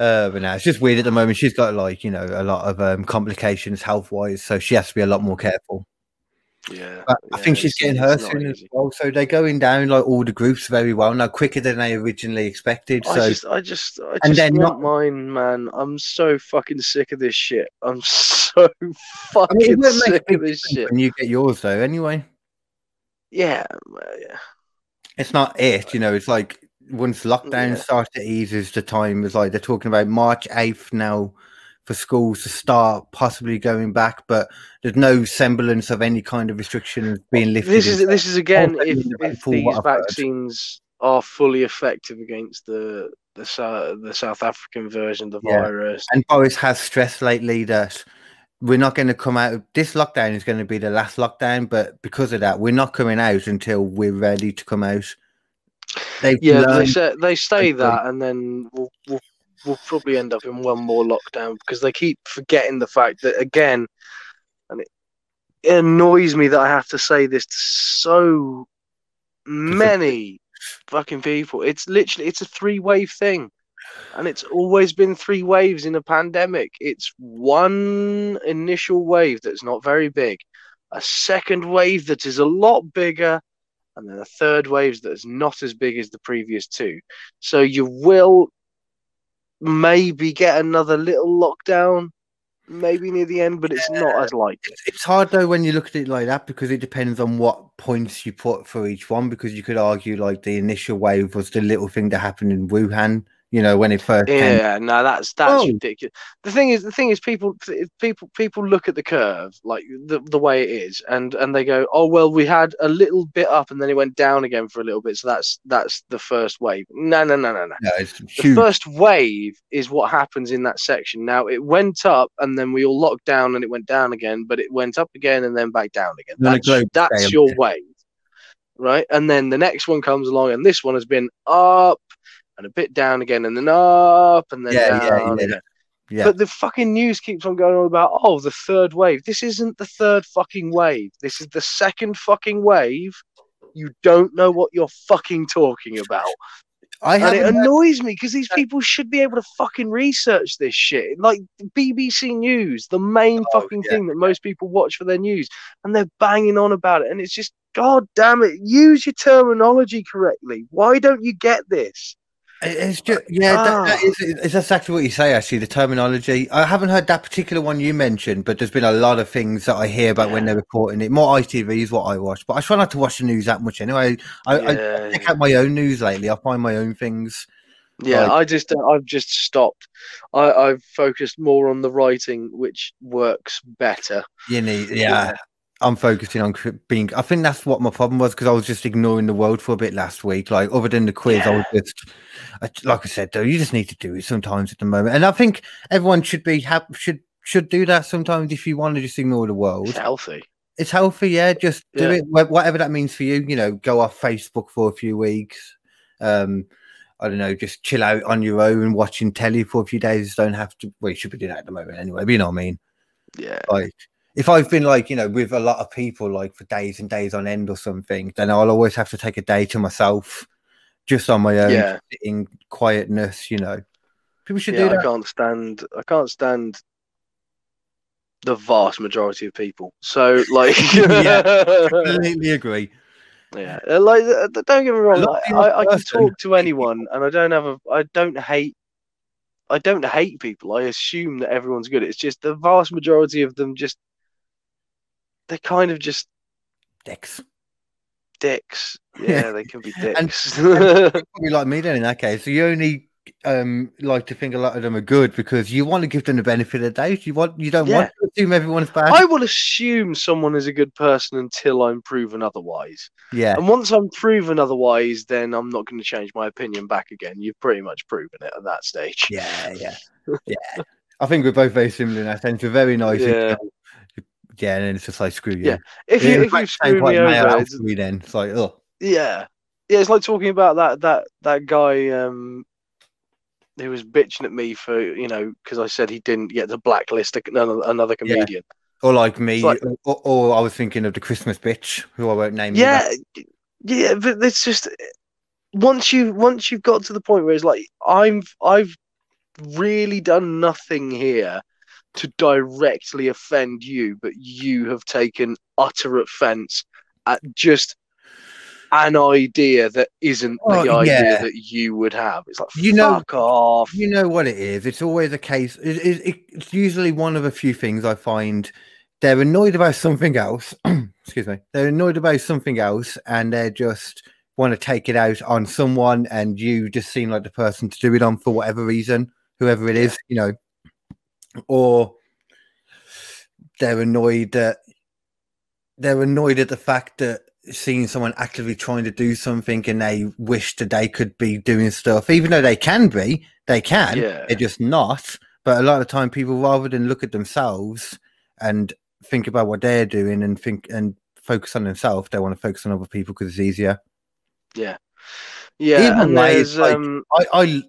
uh, but now it's just weird at the moment. She's got like you know a lot of um, complications health wise, so she has to be a lot more careful. Yeah, But I think she's getting her soon as well. So they're going down like all the groups very well now, quicker than they originally expected. I So just, I just, I And just they're not- mine, man. I'm so fucking sick of this shit. I'm so I fucking mean, make a sick of this shit. when you get yours though. Anyway, Yeah, well, yeah. it's not it. You know, it's like once lockdown Yeah. starts to ease, is the time. It's like they're talking about March eighth now for schools to start possibly going back, but there's no semblance of any kind of restrictions being lifted. This is this is again if the if these heard. vaccines are fully effective against the the South the South African version of the Yeah. virus. And Boris has stressed lately that we're not going to come out. This lockdown is going to be the last lockdown, but because of that, we're not coming out until we're ready to come out. They've Yeah, they say they say that, and then we'll we'll we'll probably end up in one more lockdown because they keep forgetting the fact that again, and it, it annoys me that I have to say this to so many fucking people. It's literally it's a three wave thing, and it's always been three waves in a pandemic. It's one initial wave that's not very big, a second wave that is a lot bigger and then a third wave that is not as big as the previous two. So you will maybe get another little lockdown, maybe near the end, but it's not as likely. It's hard though when you look at it like that because it depends on what points you put for each one. Because you could argue like the initial wave was the little thing that happened in Wuhan You know, when it first came. Yeah, no, that's that's Oh. ridiculous. The thing is, the thing is, people people people look at the curve like the the way it is, and and they go, oh well, we had a little bit up, and then it went down again for a little bit, so that's that's the first wave. No, no, no, no, no. No, it's The huge. first wave is what happens in that section. Now it went up, and then we all locked down, and it went down again, but it went up again, and then back down again. That's that's your wave, right? And then the next one comes along, and this one has been up and a bit down again, and then up and then Yeah, down yeah, yeah. Yeah. But the fucking news keeps on going on about oh the third wave. This isn't the third fucking wave. This is the second fucking wave. You don't know what you're fucking talking about. I And it annoys me because these people should be able to fucking research this shit. Like BBC News, the main Oh, fucking yeah, thing that most people watch for their news, and they're banging on about it. And it's just, God damn it, use your terminology correctly. Why don't you get this? It- It's just yeah, that, that Ah. is it's exactly what you say. Actually, the terminology. I haven't heard that particular one you mentioned, but there's been a lot of things that I hear about when they're reporting it. More ITV is what I watch, but I try not to watch the news that much anyway. I, I Yeah, check out my own news lately. I find my own things. Yeah, Like- I just uh, I've just stopped. I, I've focused more on the writing, which works better. You need, yeah. Yeah. I'm focusing on being. I think that's what my problem was because I was just ignoring the world for a bit last week. Like other than the quiz, I was just, I, like I said, though, you just need to do it sometimes at the moment. And I think everyone should be hap- should should do that sometimes if you want to just ignore the world. It's healthy. It's healthy, yeah. Just do Yeah. it, whatever that means for you. You know, go off Facebook for a few weeks. Um, I don't know, just chill out on your own, watching telly for a few days. Don't have to. Well, you should be doing that at the moment anyway. But you know what I mean? Yeah, Like, if I've been like, you know, with a lot of people, like for days and days on end or something, then I'll always have to take a day to myself, just on my own, Yeah. in quietness. You know, people should yeah. do I can't stand. I can't stand the vast majority of people. So like, Yeah. Completely agree. yeah. Uh, Like, uh, don't get me wrong. The I, I can talk to anyone, and I don't have a. I don't hate. I don't hate people. I assume that everyone's good. It's just the vast majority of them just. They're kind of just Dicks. dicks. Yeah, they can be dicks. And- dicks. Probably like me then in that case. So you only um like to think a lot of them are good because you want to give them the benefit of the doubt. You want you don't want to assume everyone's bad. I will assume someone is a good person until I'm proven otherwise. yeah. And once I'm proven otherwise, then I'm not going to change my opinion back again. You've pretty much proven it at that stage. Yeah, yeah, yeah. I think we're both very similar in that sense. We're very nice. Yeah. Yeah, and then it's just like screw you. Yeah. If you if you screw quite me over, it's- then. It's like, oh, yeah, yeah, it's like talking about that that that guy um who was bitching at me for you know because I said he didn't get to blacklist another, another Yeah. comedian. or like me, like- or, or I was thinking of the Christmas bitch, who I won't name. Yeah, either. yeah, but it's just once you once you've got to the point where it's like I'm I've really done nothing here to directly offend you, but you have taken utter offence at just an idea that isn't Oh, the idea yeah. that you would have. It's like You know- off. You know what it is? It's always a case. It, it, it's usually one of a few things I find. They're annoyed about something else. Excuse me. They're annoyed about something else, and they just want to take it out on someone, and you just seem like the person to do it on for whatever reason, whoever it is, you know. Or they're annoyed that they're annoyed at the fact that seeing someone actively trying to do something and they wish that they could be doing stuff, even though they can be, they can, Yeah. they're just not. But a lot of the time, people rather than look at themselves and think about what they're doing and think and focus on themselves, they want to focus on other people because it's easier. Yeah. Yeah. Either and way, like- um I, I,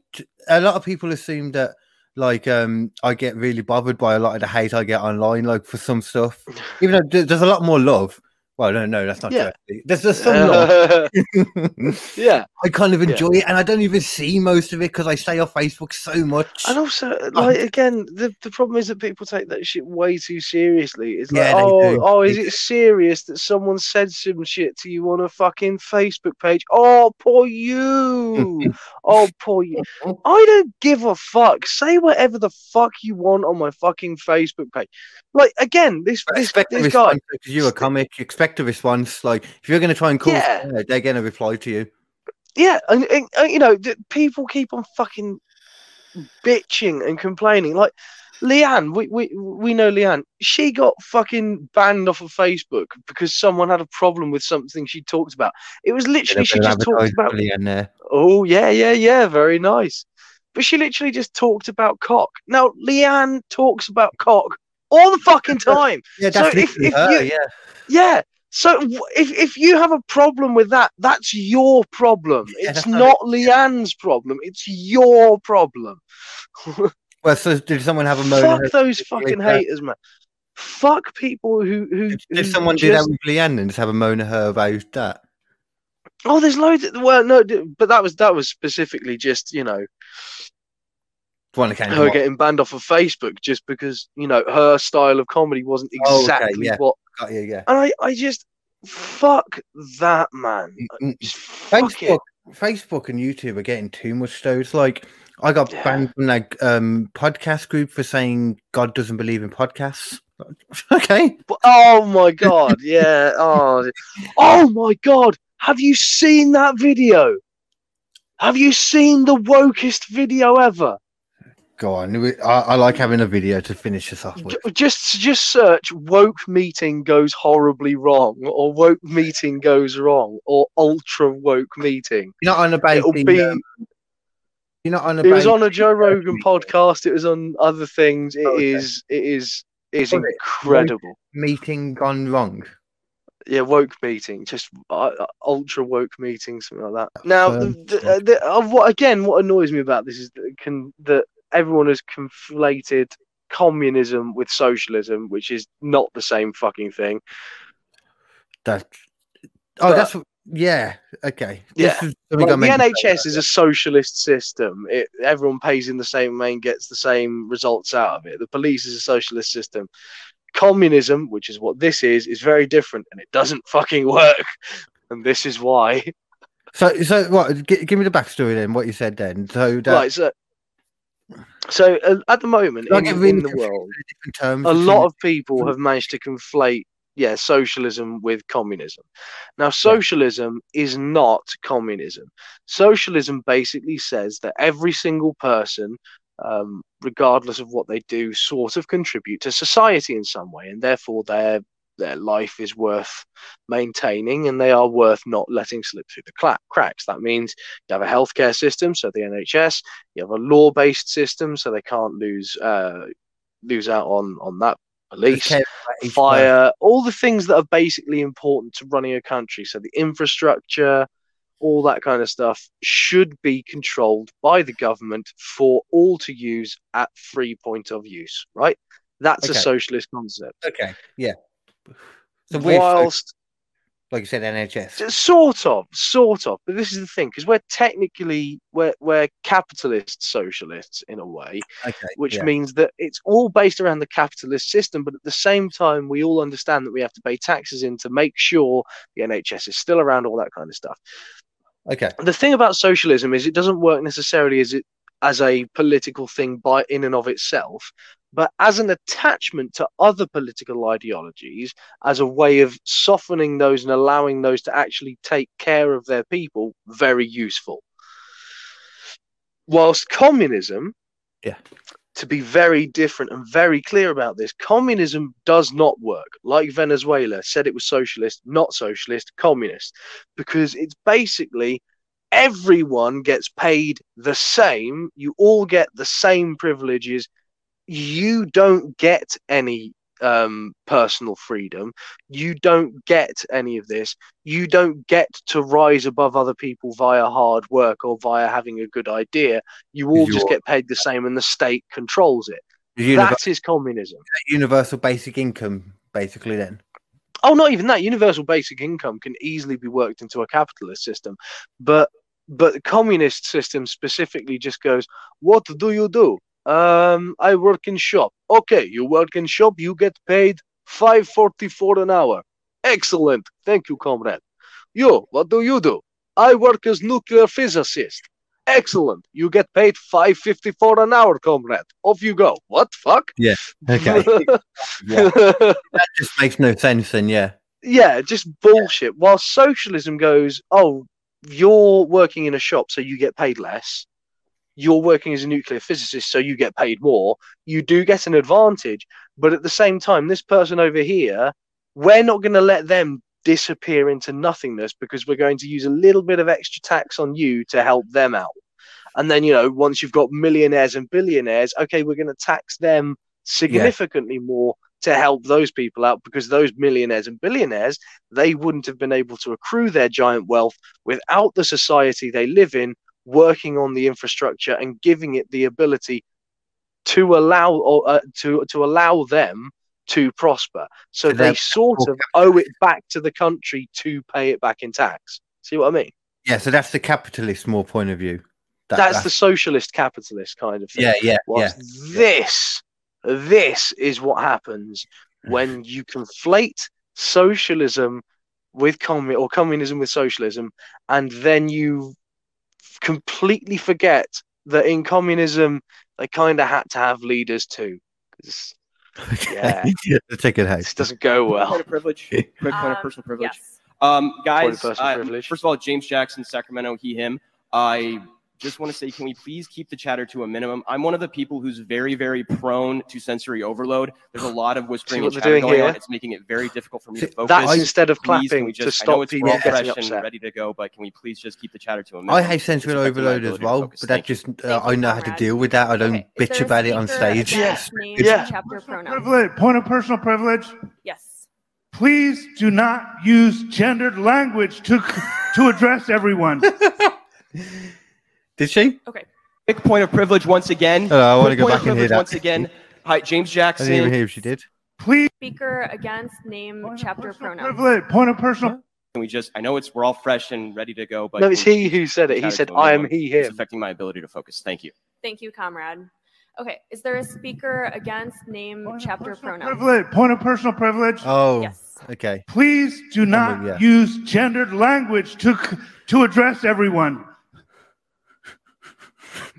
a lot of people assume that like um I get really bothered by a lot of the hate I get online, like for some stuff. Even though there's a lot more love. Well, no, no, that's not Yeah. true. There's there's some uh, love. yeah. I kind of Yeah. enjoy it, and I don't even see most of it because I stay off Facebook so much. And also, oh. like again, the, the problem is that people take that shit way too seriously. It's like, Yeah, oh, oh, is it serious that someone said some shit to you on a fucking Facebook page? Oh, poor you. oh, poor you. I don't give a fuck. Say whatever the fuck you want on my fucking Facebook page. Like again, this But this, this guy. because you're a comic. You expect a response. Like if you're going to try and call, Yeah. out, they're going to reply to you. Yeah, and, and, and, you know, people keep on fucking bitching and complaining. Like Leanne, we, we we know Leanne. She got fucking banned off of Facebook because someone had a problem with something she talked about. It was literally she just talked about. Leanne there. Oh yeah, yeah, yeah, very nice. But she literally just talked about cock. Now Leanne talks about cock all the fucking time. Yeah, So if- if her, you- yeah. Yeah. So if if you have a problem with that, that's your problem. It's not Leanne's problem. It's your problem. Well, so did someone have a moan? Fuck those fucking haters, man. Fuck people who who. Did, who did someone do that with Leanne and just have a moan at her about that? Oh, there's loads. Of, well, no, but that was that was specifically just you know One that her getting banned off of Facebook just because you know her style of comedy wasn't Oh, okay, exactly yeah. what. Got you, yeah. And I I just fuck that man. Just fuck it. Facebook, Facebook and YouTube are getting too much though. It's like I got Yeah. banned from that um, podcast group for saying God doesn't believe in podcasts. okay. But- Oh my god, yeah. Oh, oh my god. Have you seen that video? Have you seen the wokest video ever? Go on. I, I like having a video to finish us off with. Just just search woke meeting goes horribly wrong or woke meeting goes wrong or ultra woke meeting. You're not on about It'll be um, you're not on a it was on a Joe Rogan podcast, it was on other things. It Okay. is it is is it? incredible. meeting gone wrong. Yeah, woke meeting, just uh, uh, ultra woke meeting, something like that. Now, Um, the, the, uh, the, uh, what again? What annoys me about this is that, can, that everyone has conflated communism with socialism, which is not the same fucking thing. That. Oh, But- that's yeah. Okay. Yeah, This is Like, the meant to say NHS is a socialist system. It, everyone pays in the same way and gets the same results out of it. The police is a socialist system. Communism, which is what this is, is very different, and it doesn't fucking work. And this is why. So, so what? G- give me the backstory then. What you said then. So that right. So, so uh, at the moment I in, in the world, with the different terms. a lot of people have managed to conflate yeah socialism with communism. Now socialism is not communism. Socialism basically says that every single person um, regardless of what they do sort of contribute to society in some way and therefore their their life is worth maintaining and they are worth not letting slip through the cracks that means you have a healthcare system so the nhs you have a law-based system so they can't lose uh, lose out on on that police care about each person. fire, all the things that are basically important to running a country. So the infrastructure, all that kind of stuff should be controlled by the government for all to use at free point of use, right? That's Okay. a socialist concept. Okay. Yeah. We're Whilst like you said, NHS. sort of, sort of, but this is the thing because we're technically we're we're capitalist socialists in a way, Okay. which yeah. means that it's all based around the capitalist system. But at the same time, we all understand that we have to pay taxes in to make sure the NHS is still around, all that kind of stuff. Okay. The thing about socialism is it doesn't work necessarily as it as a political thing by in and of itself, but as an attachment to other political ideologies, as a way of softening those and allowing those to actually take care of their people, very useful. Whilst communism, Yeah. to be very different and very clear about this, communism does not work. Like Venezuela said it was socialist, not socialist, communist, because it's basically everyone gets paid the same. You all get the same privileges. You don't get any um, personal freedom. You don't get any of this. You don't get to rise above other people via hard work or via having a good idea. You all just You're- get paid the same, and the state controls it. Univer- That is communism. universal basic income, basically. Then. Oh, not even that. Universal basic income can easily be worked into a capitalist system, but but the communist system specifically just goes, "What do you do? Um, I work in shop. Okay, you work in shop. You get paid five forty four an hour. Excellent. Thank you, comrade. You, what do you do? I work as nuclear physicist. Excellent. You get paid five fifty four an hour, comrade. Off you go. What fuck? Yeah, okay. Yeah. That just makes no sense. Then, yeah. yeah, just bullshit. While socialism goes, oh, you're working in a shop, so you get paid less. You're working as a nuclear physicist, so you get paid more. You do get an advantage, but at the same time, this person over here, we're not going to let them disappear into nothingness because we're going to use a little bit of extra tax on you to help them out. And then, you know, once you've got millionaires and billionaires, okay, we're going to tax them significantly more to help those people out because those millionaires and billionaires they wouldn't have been able to accrue their giant wealth without the society they live in working on the infrastructure and giving it the ability to allow or uh, to to allow them to prosper. So they sort of owe it back to the country to pay it back in tax. See what i mean? Yeah, so that's the capitalist more point of view. That- that's the socialist capitalist kind of thing. Yeah, yeah, yeah. This, this is what happens when you conflate socialism with commun or communism with socialism, and then you completely forget that in communism they kind of had to have leaders too. 'Cause Yeah. Let's take it this doesn't go Point well. of privilege. Quick point of Um, personal privilege. Yes. Um, guys, of uh, privilege. first of all, James Jackson, Sacramento, he, him. I just want to say, can we please keep the chatter to a minimum? I'm one of the people who's very, very prone to sensory overload. There's a lot of whispering what and chatter doing going here? on. It's making it very difficult for me to focus. That's instead of Please, clapping we to just, stop it's people getting fresh and upset. ready to go, but can we please just keep the chatter to a minimum? I hate It's sensory overload as well, focus. but that just uh, Thank I know how to deal with that. I don't Okay, bitch about it on stage. against name, Yeah. Chapter pronouns. Privilege, point of personal privilege. Yes. Please do not use gendered language to to address everyone. Did she? Okay. Quick point of privilege once again. Oh, I wanna go back and hear that. Once again, hi, James Jackson. I didn't even hear if she did. Please. Speaker against name, Point chapter pronoun. privilege, point of personal. Can we just? I know it's we're all fresh and ready to go, but No, it's he who said it. He said, "I am minimum? he, It's affecting my ability to focus. Thank you. Thank you, comrade. Okay, is there a speaker against name, Point chapter pronoun? privilege, point of personal privilege. Oh, Yes. okay. Please do not yeah. use gendered language to to address everyone.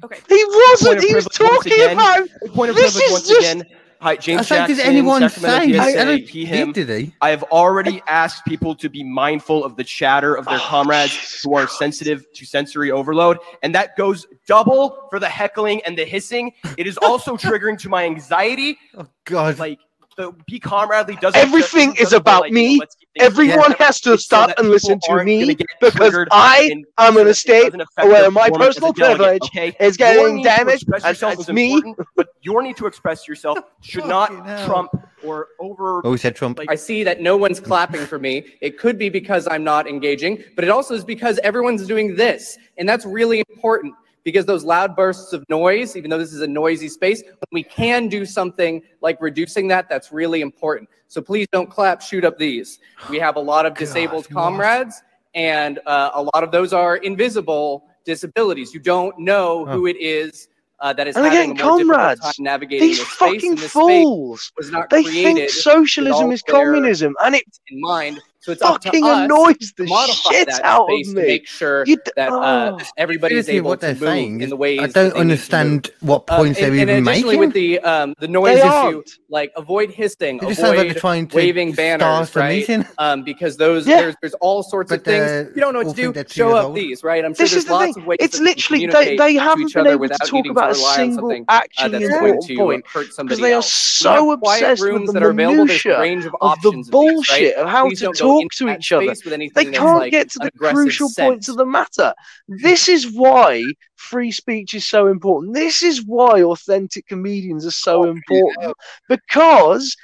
Okay. He wasn't. He was talking again. about. Point of This privilege is once just- again. Hi, James I said, Jackson. did anyone Sacramento say? I, I PSA, don't, he, did, him. did he? I have already asked people to be mindful of the chatter of their Oh, comrades Jesus who are Christ. sensitive to sensory overload, and that goes double for the heckling and the hissing. It is also triggering to my anxiety. Oh God. Like the be comradely doesn't. Everything doesn't is about like, you know, me. let's keep things Everyone together. has to It's so stop that and listen to me because triggered I am so in that a state where my performance as a personal delegate, privilege okay? is getting damaged, express and it's me. but your need to express yourself should not trump or over. Oh, he said Trump. Like- I see that no one's clapping for me. It could be because I'm not engaging, but it also is because everyone's doing this. And that's really important because those loud bursts of noise, even though this is a noisy space, when we can do something like reducing that, that's really important. So please don't clap, shoot up these. We have a lot of disabled God, comrades, and uh, a lot of those are invisible disabilities. You don't know who it is uh, that is And they're having a getting more difficult comrades. time navigating These fucking fools. They think socialism is communism, and it in mind. So it's up to fucking us annoys to the modify shit that out space of to me. make sure You d- that uh, oh. everybody is Seriously, able what to they're move saying in is- the ways I that don't they need to move. understand what Um, points and, they're and even additionally making. with the um, the noise They issue, aren't. like avoid hissing, It just sounds like avoid they're trying to waving banners, start a right? meeting. Um, because those Yeah. there's there's all sorts of But, things uh, you don't know what all to think do. they're two Show years up old. these, right? I'm sure This there's is the lots thing. of ways. It's that we can literally they, communicate they to haven't each been other able to without talk needing to about a rely on single something, uh, actually that's important going to point hurt because somebody they are else. so We have quiet obsessed with rooms the that are available. There's a minutia range of of the options of these, bullshit right? of how Please to don't go talk to each other. They can't like get to the crucial points of the matter. This is why free speech is so important. This is why authentic comedians are so important because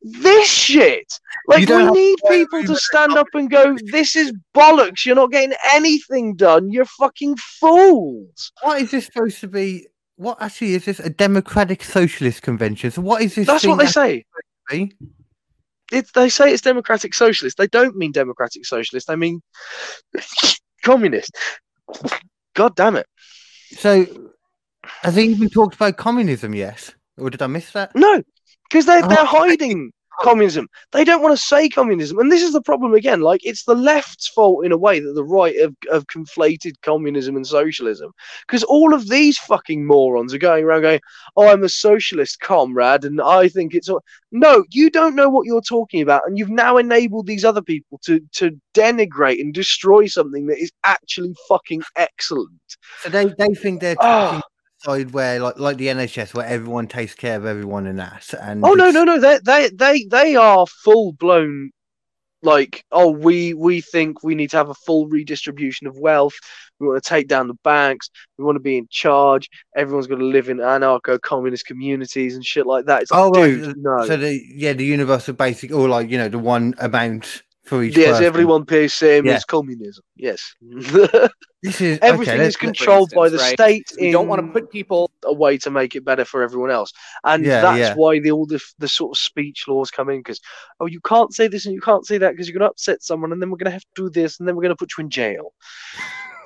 this shit. Like we need people to stand up and go, "This is bollocks. You're not getting anything done. You're fucking fools." What is this supposed to be? What actually is this? A democratic socialist convention? So what is this? That's what they say. It's, they say it's democratic socialist. They don't mean democratic socialist. They mean communist. God damn it! So has he even talked about communism yet? Or did I miss that? No, because they're Oh, they're hiding. Communism. They don't want to say communism, and this is the problem again. Like it's the left's fault in a way that the right have, have conflated communism and socialism, because all of these fucking morons are going around going, "Oh, I'm a socialist, comrade," and I think it's all. No, you don't know what you're talking about, and you've now enabled these other people to to denigrate and destroy something that is actually fucking excellent. So they, they think they're Ah. Side where like like the NHS where everyone takes care of everyone and that. And Oh no, no, no! They they they they are full blown. Like, oh, we we think we need to have a full redistribution of wealth. We want to take down the banks. We want to be in charge. everyone's going to live in anarcho-communist communities and shit like that. It's like, Oh right. dude, no. So the yeah the universal basic or like you know the one amount for each. yes, person. everyone pays same Yeah. as communism. Yes, This is everything okay, is let's- controlled by the instance, state. We don't want to put people a way to make it better for everyone else, and Yeah, that's yeah. why the all the, the sort of speech laws come in because oh you can't say this and you can't say that because you're going to upset someone, and then we're going to have to do this, and then we're going to put you in jail.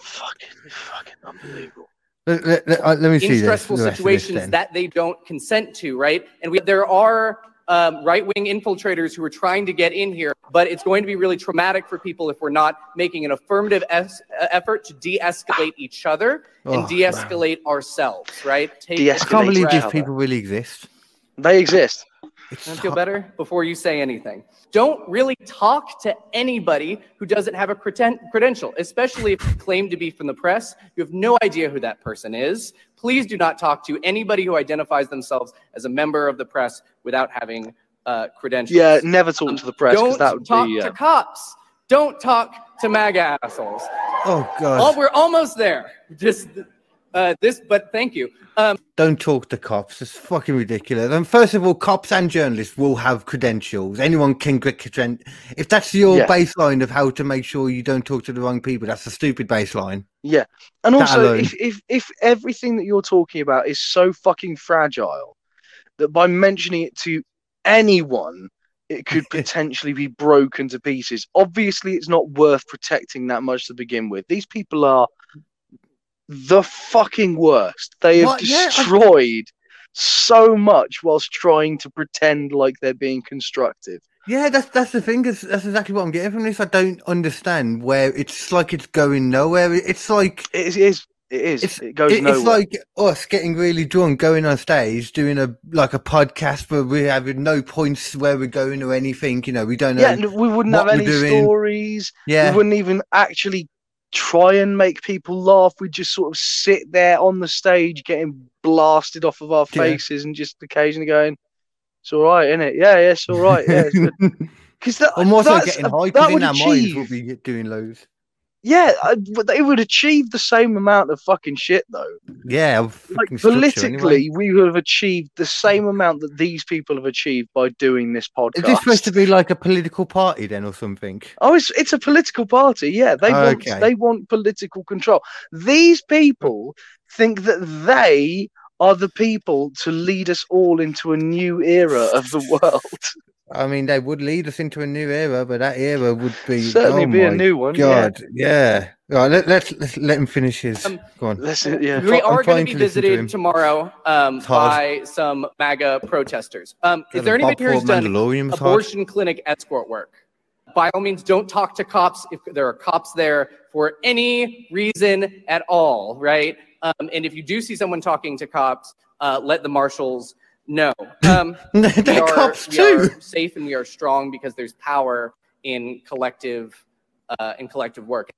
fucking, fucking unbelievable. Let, let- let- uh, let me see in this, stressful the rest of this situations then. that they don't consent to, right? And we, there are um, right-wing infiltrators who are trying to get in here, but it's going to be really traumatic for people if we're not making an affirmative es- uh, effort to de-escalate each other and Oh, man. de-escalate ourselves, right? Take De-escalate I can't believe these people really exist. They exist. It's feel better before you say anything. Don't really talk to anybody who doesn't have a creden- credential, especially if you claim to be from the press. You have no idea who that person is. Please do not talk to anybody who identifies themselves as a member of the press without having uh, credentials. Yeah, never talk to the press because Don't that would talk be. to Uh, cops. Don't talk to MAGA assholes. Oh god! Oh, we're almost there. Just uh, this, but thank you. Um, Don't talk to cops. It's fucking ridiculous. And first of all, cops and journalists will have credentials. Anyone can get credentials. If that's your Yeah. baseline of how to make sure you don't talk to the wrong people, that's a stupid baseline. Yeah, and That also alone. if, if if everything that you're talking about is so fucking fragile that by mentioning it to anyone, it could potentially be broken to pieces. Obviously, it's not worth protecting that much to begin with. These people are the fucking worst. They have What? Yeah, I- destroyed so much whilst trying to pretend like they're being constructive. Yeah, that's that's the thing. That's, that's exactly what I'm getting from this. I don't understand where it's like it's going nowhere. It's like It is. It is. It, is. it's it goes it- nowhere. it's like us getting really drunk, going on stage, doing a like a podcast where we have no points where we're going or anything. You know, we don't know. yeah, we wouldn't have any stories. yeah, We wouldn't even actually try and make people laugh. We'd just sort of sit there on the stage getting blasted off of our Yeah. faces and just occasionally going, It's all right, isn't it? Yeah, yeah, it's all right. Yeah, because that, I'm also getting high because in our minds we'll be doing loads. Yeah, I- but they would achieve the same amount of fucking shit though. Yeah, Like politically, anyway. we would have achieved the same amount that these people have achieved by doing this podcast. Is this supposed to be like a political party then, or something? Oh, it's it's a political party. Yeah, they Oh, want okay. they want political control. These people think that they are the people to lead us all into a new era of the world. I mean, they would lead us into a new era, but that era would be Certainly oh be a new one. God, yeah. Right, let, let's, let's let him finish his. Um, Go on. Let's, yeah. we are going to be to listen to visited tomorrow um, by some MAGA protesters. Um, is there a anybody here who's done Mandalorian massage? abortion clinic escort work? By all means, don't talk to cops if there are cops there for any reason at all, right? Um, and if you do see someone talking to cops, uh, let the marshals know. Um, we They're are, we too. are safe and we are strong because there's power in collective uh, in collective work.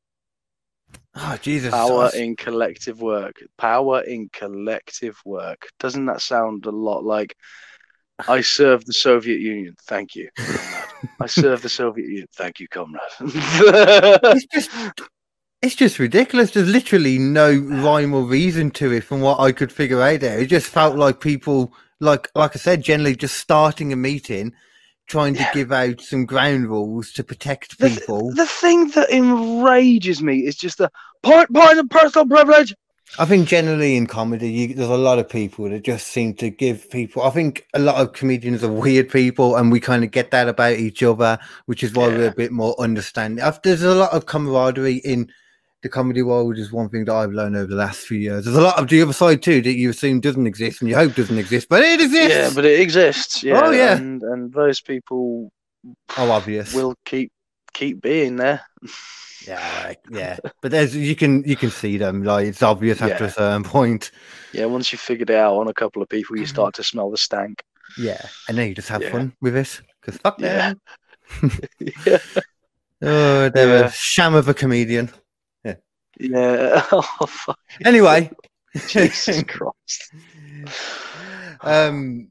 Oh Jesus! Power I- in collective work. Power in collective work. Doesn't that sound a lot like I serve the Soviet Union? Thank you. I serve the Soviet Union. Thank you, comrade. it's just it's just ridiculous. There's literally no rhyme or reason to it from what I could figure out there. It just felt like people like like I said, generally just starting a meeting, trying to give out some ground rules to protect people. the thing that enrages me is just the point, point of personal privilege. I think generally in comedy, you, there's a lot of people that just seem to give people. I think a lot of comedians are weird people, and we kind of get that about each other, which is why we're a bit more understanding. I've- There's a lot of camaraderie in the comedy world is one thing that I've learned over the last few years. There's a lot of the other side too that you assume doesn't exist and you hope doesn't exist, but it exists. Yeah, but it exists. Yeah. Oh, yeah. And, and those people oh, obvious. will keep keep being there. yeah, like, yeah. But there's you can you can see them like it's obvious after a certain point. Yeah, once you figured it out on a couple of people, you start to smell the stank. Yeah, and then you just have Yeah. fun with it because fuck Yeah. them. yeah. Oh, they're Yeah. a sham of a comedian. Yeah. Oh, fuck. Anyway, Jesus Christ. um,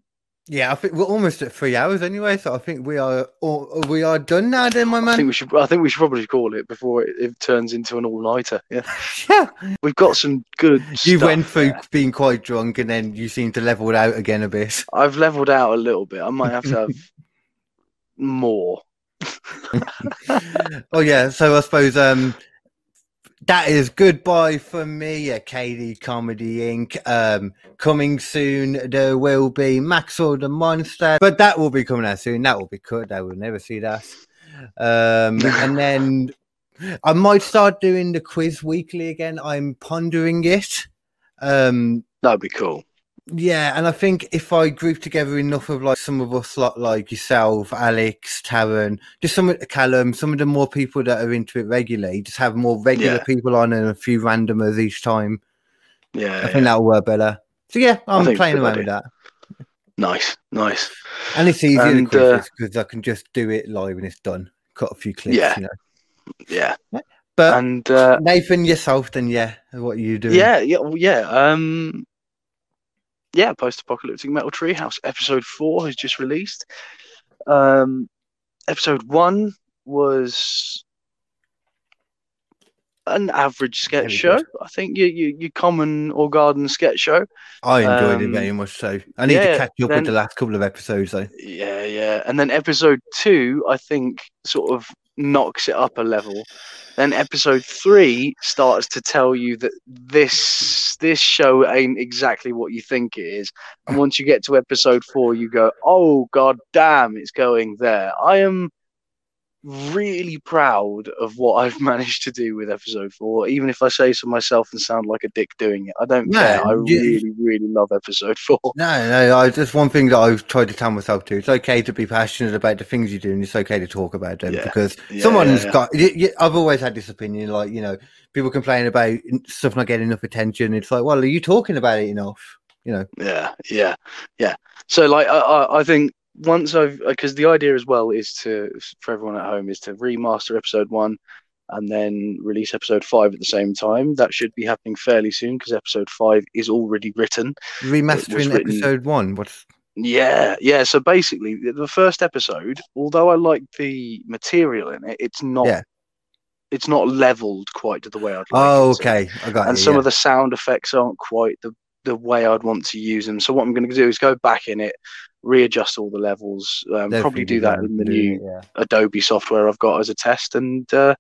yeah, I think we're almost at three hours anyway, so I think we are all, we are done now, then, my man. I think we should. I think we should probably call it before it, it turns into an all-nighter. Yeah, Yeah, we've got some good. you went through there. being quite drunk, and then you seem to level it out again a bit. I've leveled out a little bit. I might have to have more. oh yeah, so I suppose um that is goodbye from me at KD Comedy Inc. Um coming soon there will be Maxwell the Monster, but that will be coming out soon. That will be cut. I will never see that. Um and then I might start doing the quiz weekly again. I'm pondering it. Um That'd be cool. Yeah, and I think if I group together enough of like some of us, like, like yourself, Alex, Taryn, just some of Callum, some of the more people that are into it regularly, just have more regular Yeah. people on and a few randomers each time. Yeah. I yeah. think that'll work better. So yeah, I'm think it's a playing around with that, Nice. Nice. and it's easier And, to uh, because I can just do it live when it's done. Cut a few clips, Yeah. you know. Yeah. But And uh, Nathan, yourself, then yeah, what are you doing? yeah, yeah, yeah. Um, yeah, post-apocalyptic metal treehouse episode four has just released. Um, episode one was an average sketch show. good. I think you, you, your common or garden sketch show. I enjoyed it Um, very much. So I need yeah, to catch up then- with the last couple of episodes though. Yeah, yeah. And then episode two, I think, sort of knocks it up a level. Then episode three starts to tell you that this this show ain't exactly what you think it is. And once you get to episode four, you go, "Oh god damn, it's going there." I am really proud of what I've managed to do with episode four. Even if I say so myself and sound like a dick doing it, I don't No, care. I you- really, really love episode four. No, no, I just one thing that I've tried to tell myself too. It's okay to be passionate about the things you do, and it's okay to talk about them Yeah. because Yeah, someone's yeah, yeah. got. I've always had this opinion, like you know, people complain about stuff not getting enough attention. It's like, well, are you talking about it enough? You know, Yeah, yeah, yeah. So like, I, I, I think once I've uh, because the idea as well is to for everyone at home is to remaster episode one and then release episode five at the same time. That should be happening fairly soon because episode five is already written. remastering written- episode one. What's Yeah, yeah. So basically, the- first episode, although I like the material in it, it's not. Yeah. It's not leveled quite to the way I'd like. oh, okay, I got it. and you, some yeah. of the sound effects aren't quite the the way I'd want to use them. So what I'm going to do is go back in it, readjust all the levels, um, probably do that in the new yeah. Adobe software I've got as a test, and uh,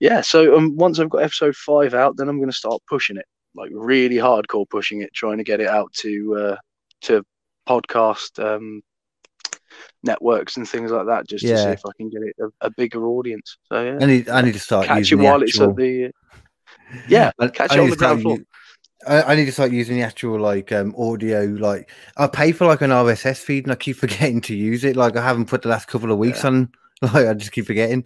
yeah. So um, once I've got episode five out, then I'm going to start pushing it, like really hardcore pushing it, trying to get it out to uh, to podcast um, networks and things like that, just to see if I can get it a, a bigger audience. So yeah, I need, I need to start catch it while it's at the yeah, I- catch I it on the ground floor. I, I need to start using the actual like um audio. Like I pay for like an RSS feed, and I keep forgetting to use it. Like I haven't put the last couple of weeks on. Like I just keep forgetting.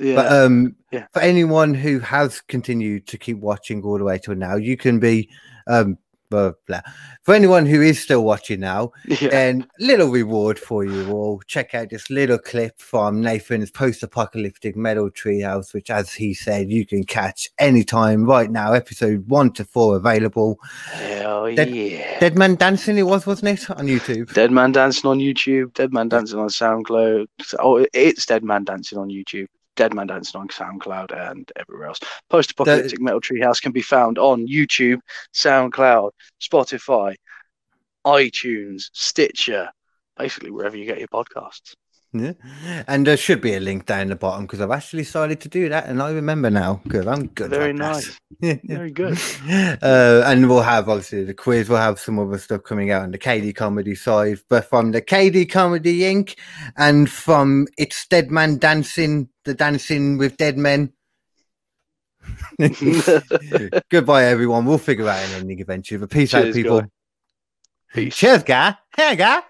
Yeah. But um, Yeah. for anyone who has continued to keep watching all the way till now, you can be um. Blah, blah. For anyone who is still watching now, Yeah. then little reward for you all. Check out this little clip from Nathan's post-apocalyptic metal treehouse, which, as he said, you can catch anytime right now. Episode one to four available. Hell Dead- yeah. Dead Man Dancing, it was, wasn't it, on YouTube? Dead Man Dancing on YouTube, Dead Man Dancing on SoundCloud. Oh, it's Dead Man Dancing on YouTube, Dead Man Dancing on SoundCloud, and everywhere else. Post Apocalyptic Metal Treehouse can be found on YouTube, SoundCloud, Spotify, iTunes, Stitcher, basically wherever you get your podcasts. Yeah. And there should be a link down the bottom because I've actually started to do that, and I remember now because I'm good. Very nice. Very good. uh, and we'll have obviously the quiz. We'll have some other stuff coming out on the KD Comedy side, but from the KD Comedy Inc. and from It's Dead Man Dancing, the Dancing with Dead Men. Goodbye, everyone. We'll figure out an ending eventually. But peace out, people. guy. Peace. Cheers, guy. Hey, guy.